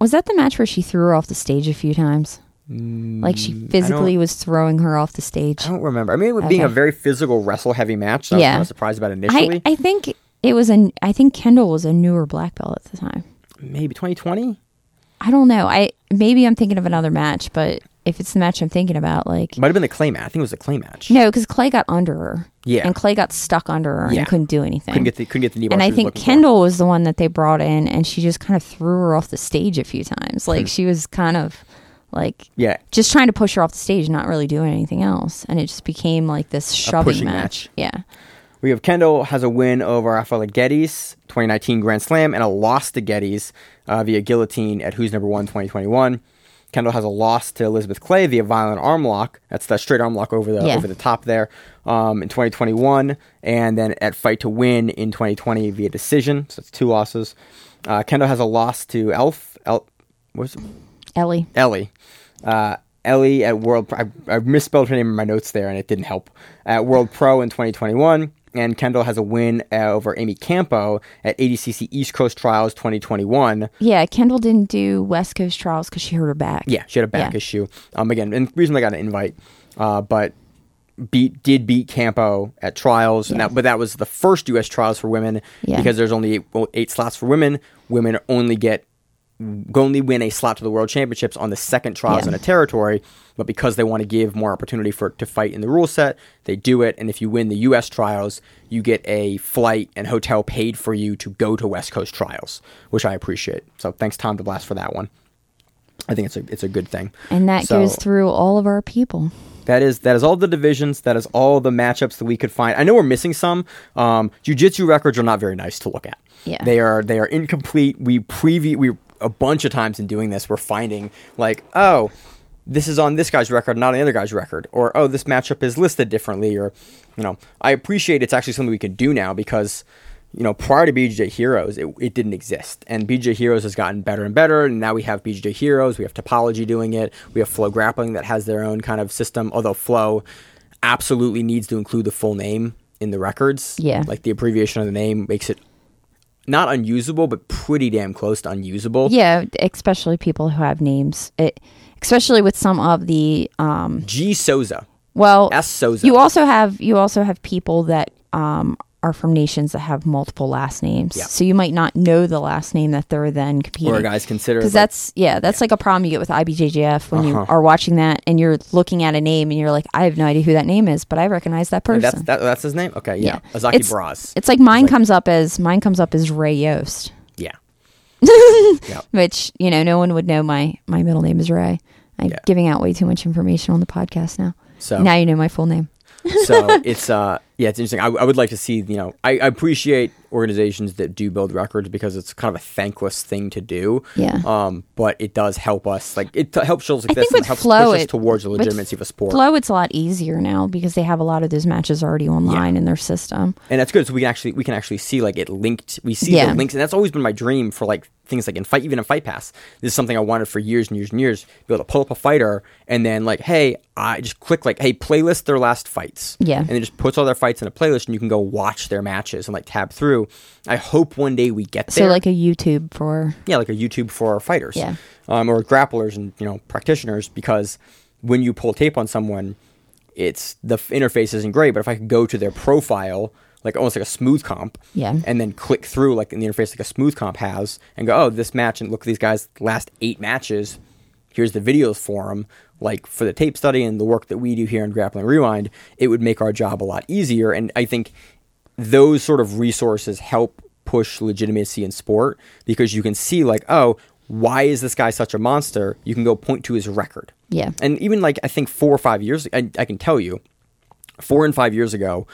was that the match where she threw her off the stage a few times? like she physically was throwing her off the stage. Mm, I don't remember. I mean, it being a very physical, wrestle heavy match. So I was kind of surprised about initially. I, I think it was an. I think Kendall was a newer black belt at the time. Maybe 2020. I don't know. I maybe I'm thinking of another match, but if it's the match I'm thinking about, like Might have been the clay match. I think it was the clay match. no, because Clay got under her. Yeah. and Clay got stuck under her Yeah. and couldn't do anything. Couldn't get the couldn't get the knee and I was think for. Kendall was the one that they brought in, and she just kind of threw her off the stage a few times. Hmm. Like she was kind of like Yeah, just trying to push her off the stage, not really doing anything else, and it just became like this shoving match. match. Yeah, we have Kendall has a win over Rafaela Guedes, 2019 Grand Slam, and a loss to Guedes uh, via guillotine at Who's Number One 2021. Kendall has a loss to Elizabeth Clay via violent arm lock. That's the straight arm lock over the Yeah. over the top there um, in 2021, and then at Fight to Win in 2020 via decision. So that's two losses. Uh, Kendall has a loss to Elf. El, what's it? Ellie. Ellie. Uh, Ellie at World I, I misspelled her name in my notes there, and it didn't help. At World Pro in 2021, and Kendall has a win uh, over Amy Campo at ADCC East Coast Trials 2021. Yeah, Kendall didn't do West Coast trials because she hurt her back. Yeah, she had a back Yeah. issue. Um, again, and reason I got an invite, uh, but beat did beat Campo at trials, and that, but that was the first U.S. trials for women Yeah. because there's only eight, well, eight slots for women. Women only get only win a slot to the world championships on the second trials Yeah. in a territory, but because they want to give more opportunity for to fight in the rule set, they do it. And if you win the U.S. trials, you get a flight and hotel paid for you to go to West Coast trials, which I appreciate. So thanks Tom DeBlass for that one. I think it's a it's a good thing. And that So- goes through all of our people. That is that is all the divisions. That is all the matchups that we could find. I know we're missing some. Um, jiu-jitsu records are not very nice to look at. Yeah. they are they are incomplete. We preview we a bunch of times in doing this, we're finding like oh, this is on this guy's record, not on the other guy's record, or oh, this matchup is listed differently, or you know, I appreciate it's actually something we can do now because you know, prior to BJJ Heroes, it, it didn't exist. And BJJ Heroes has gotten better and better. And now we have BJJ Heroes, we have Tapology doing it, we have Flow Grappling that has their own kind of system, although Flow absolutely needs to include the full name in the records. Yeah. Like the abbreviation of the name makes it not unusable, but pretty damn close to unusable. Yeah, especially people who have names. It, especially with some of the um, G Souza. well, S Souza. you also have you also have people that um, are from nations that have multiple last names. Yeah. So you might not know the last name that they're then competing. or guys consider because like, that's yeah, that's like a problem you get with IBJJF when you Uh-huh. are watching that and you're looking at a name and you're like, I have no idea who that name is, but I recognize that person. that's that, that's his name. Okay, yeah, Yeah. Azaki It's- Braz. it's like mine comes up as mine comes up as Ray Yost, Yeah, which you know no one would know my my middle name is Ray. I'm Yeah. giving out way too much information on the podcast now. so Now you know my full name. so it's uh yeah it's interesting I, I would like to see you know I, I appreciate organizations that do build records because it's kind of a thankless thing to do Yeah. um but it does help us like it t- helps shows like I this think and helps Flow, push us it- towards the legitimacy of a sport Flow, it's a lot easier now because they have a lot of those matches already online in their system. and that's good so we can actually we can actually see like it linked we see Yeah. the links and that's always been my dream for like things like in fight even in fight pass this is something i wanted for years and years and years be able to pull up a fighter and then like hey i just click like hey playlist their last fights Yeah. and it just puts all their fights in a playlist and you can go watch their matches and like tab through i hope one day we get there. So like a YouTube for yeah, like a YouTube for our fighters, Yeah. um, or grapplers and you know practitioners. Because when you pull tape on someone, it's the interface isn't great. But if I could go to their profile, like almost like a Smoothcomp, Yeah. and then click through like in the interface like a Smoothcomp has, and go, oh, this match, and look at these guys' last eight matches. Here's the videos for them. Like for the tape study and the work that we do here in Grappling Rewind, it would make our job a lot easier. And I think those sort of resources help push legitimacy in sport because you can see like oh why is this guy such a monster you can go point to his record Yeah. and even like i think four or five years I, I can tell you four and five years ago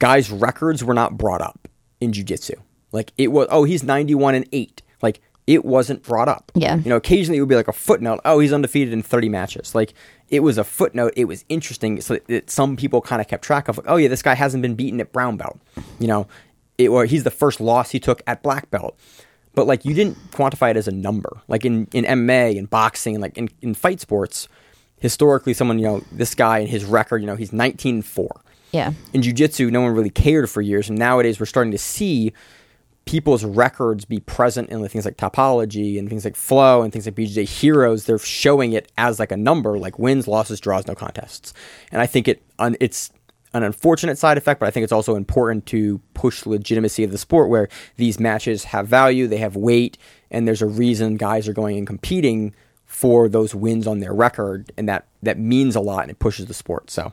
guys records were not brought up in jiu-jitsu like it was oh he's 91 and 8 like it wasn't brought up Yeah. you know occasionally it would be like a footnote oh he's undefeated in 30 matches like it was a footnote it was interesting so that some people kind of kept track of like oh yeah this guy hasn't been beaten at brown belt you know it, or he's the first loss he took at black belt but like you didn't quantify it as a number like in, in mma and boxing and like in, in fight sports historically someone you know this guy and his record you know he's 19 4. yeah. in jiu-jitsu no one really cared for years and nowadays we're starting to see people's records be present in things like tapology and things like flow and things like bjj heroes they're showing it as like a number like wins losses draws no contests and i think it un, it's an unfortunate side effect but i think it's also important to push legitimacy of the sport where these matches have value they have weight and there's a reason guys are going and competing for those wins on their record and that that means a lot and it pushes the sport so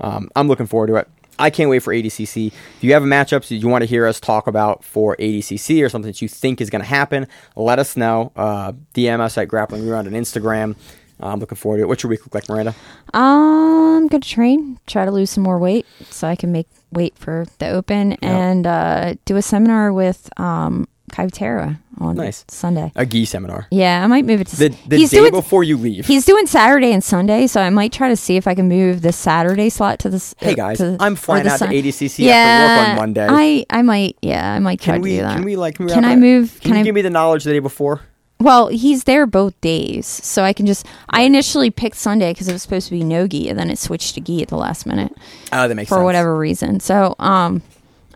um, I'm looking forward to it. I can't wait for ADCC. If you have a matchup that you want to hear us talk about for ADCC or something that you think is going to happen, let us know. Uh, DM us at Grappling Rewind on Instagram. Uh, I'm looking forward to it. What's your week look like, Miranda? I'm going to train. Try to lose some more weight so I can make weight for the open and uh, do a seminar with um Kyotera on Nice. Sunday. A gi seminar. Yeah, I might move it to The, the he's day doing before you leave. he's doing Saturday and Sunday, so I might try to see if I can move the Saturday slot to this. Hey guys, to, I'm flying out Sun- to ADCC after work on Monday. I I might yeah I might try can to we? do that. Can we like? Can, we Can I move- Can, can you I- give me the knowledge the day before? Well, he's there both days, so I can just. I initially picked Sunday because it was supposed to be no gi, and then it switched to gi at the last minute Oh, that makes for sense. whatever reason. So, um,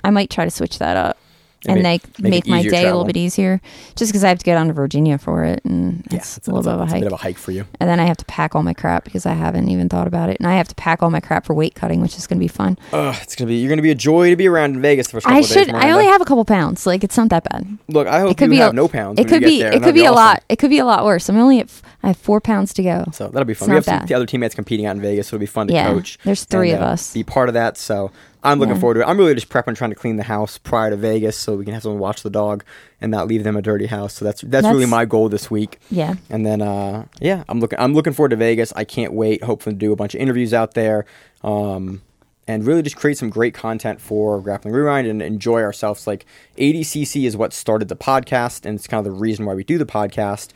I might try to switch that up. And make- they make make, my day a little bit easier. Just because I have to get down to Virginia for it, and Yeah, it's a little bit of a hike. a bit of a hike for you. and then I have to pack all my crap because I haven't even thought about it, and I have to pack all my crap for weight cutting, which is going to be fun. Ugh, it's gonna be you're gonna be a joy to be around in Vegas the first couple I should. I only have a couple pounds. Like it's not that bad. Look, I hope It could you be have a, no pounds. It when could you be. There, It could that'd be a lot. It could be a lot worse. I'm only at. F- I have four pounds to go. So that'll be fun. It's We have some the other teammates competing out in Vegas, so it'll be fun to Yeah, coach. there's three and, of uh, us. Be part of that. So I'm looking forward to it. I'm really just prepping, trying to clean the house prior to Vegas, so we can have someone watch the dog and not leave them a dirty house. So that's that's, really my goal this week. Yeah. And then uh, yeah, I'm looking I'm looking forward to Vegas. I can't wait. Hopefully to do a bunch of interviews out there. Um, and really just create some great content for Grappling Rewind and enjoy ourselves. Like ADCC is what started the podcast, and it's kind of the reason why we do the podcast.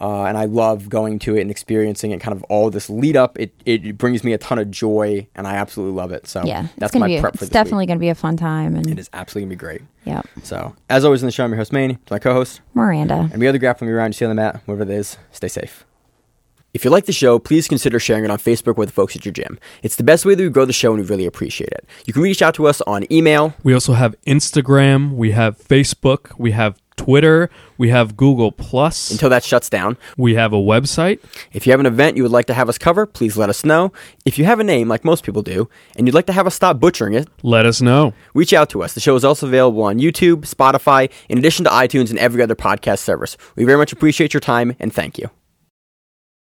Uh, and I love going to it and experiencing it, kind of all this lead up. It, it brings me a ton of joy, and I absolutely love it. So Yeah. that's my be. Prep for it's definitely going to be a fun time. And It is absolutely gonna be great. yeah, So as always in the show, I'm your host Manny, to my co-host, Miranda. and we other grappling around you see on the mat, wherever it is, stay safe. If you like the show, please consider sharing it on Facebook with the folks at your gym. It's the best way that we grow the show, and we really appreciate it. You can reach out to us on email. We also have Instagram, we have Facebook, we have Twitter, we have Google Plus, Until that shuts down. we have a website. If you have an event you would like to have us cover, please let us know. If you have a name, like most people do, and you'd like to have us stop butchering it, Let us know. reach out to us. The show is also available on YouTube, Spotify, in addition to iTunes and every other podcast service. We very much appreciate your time, and thank you.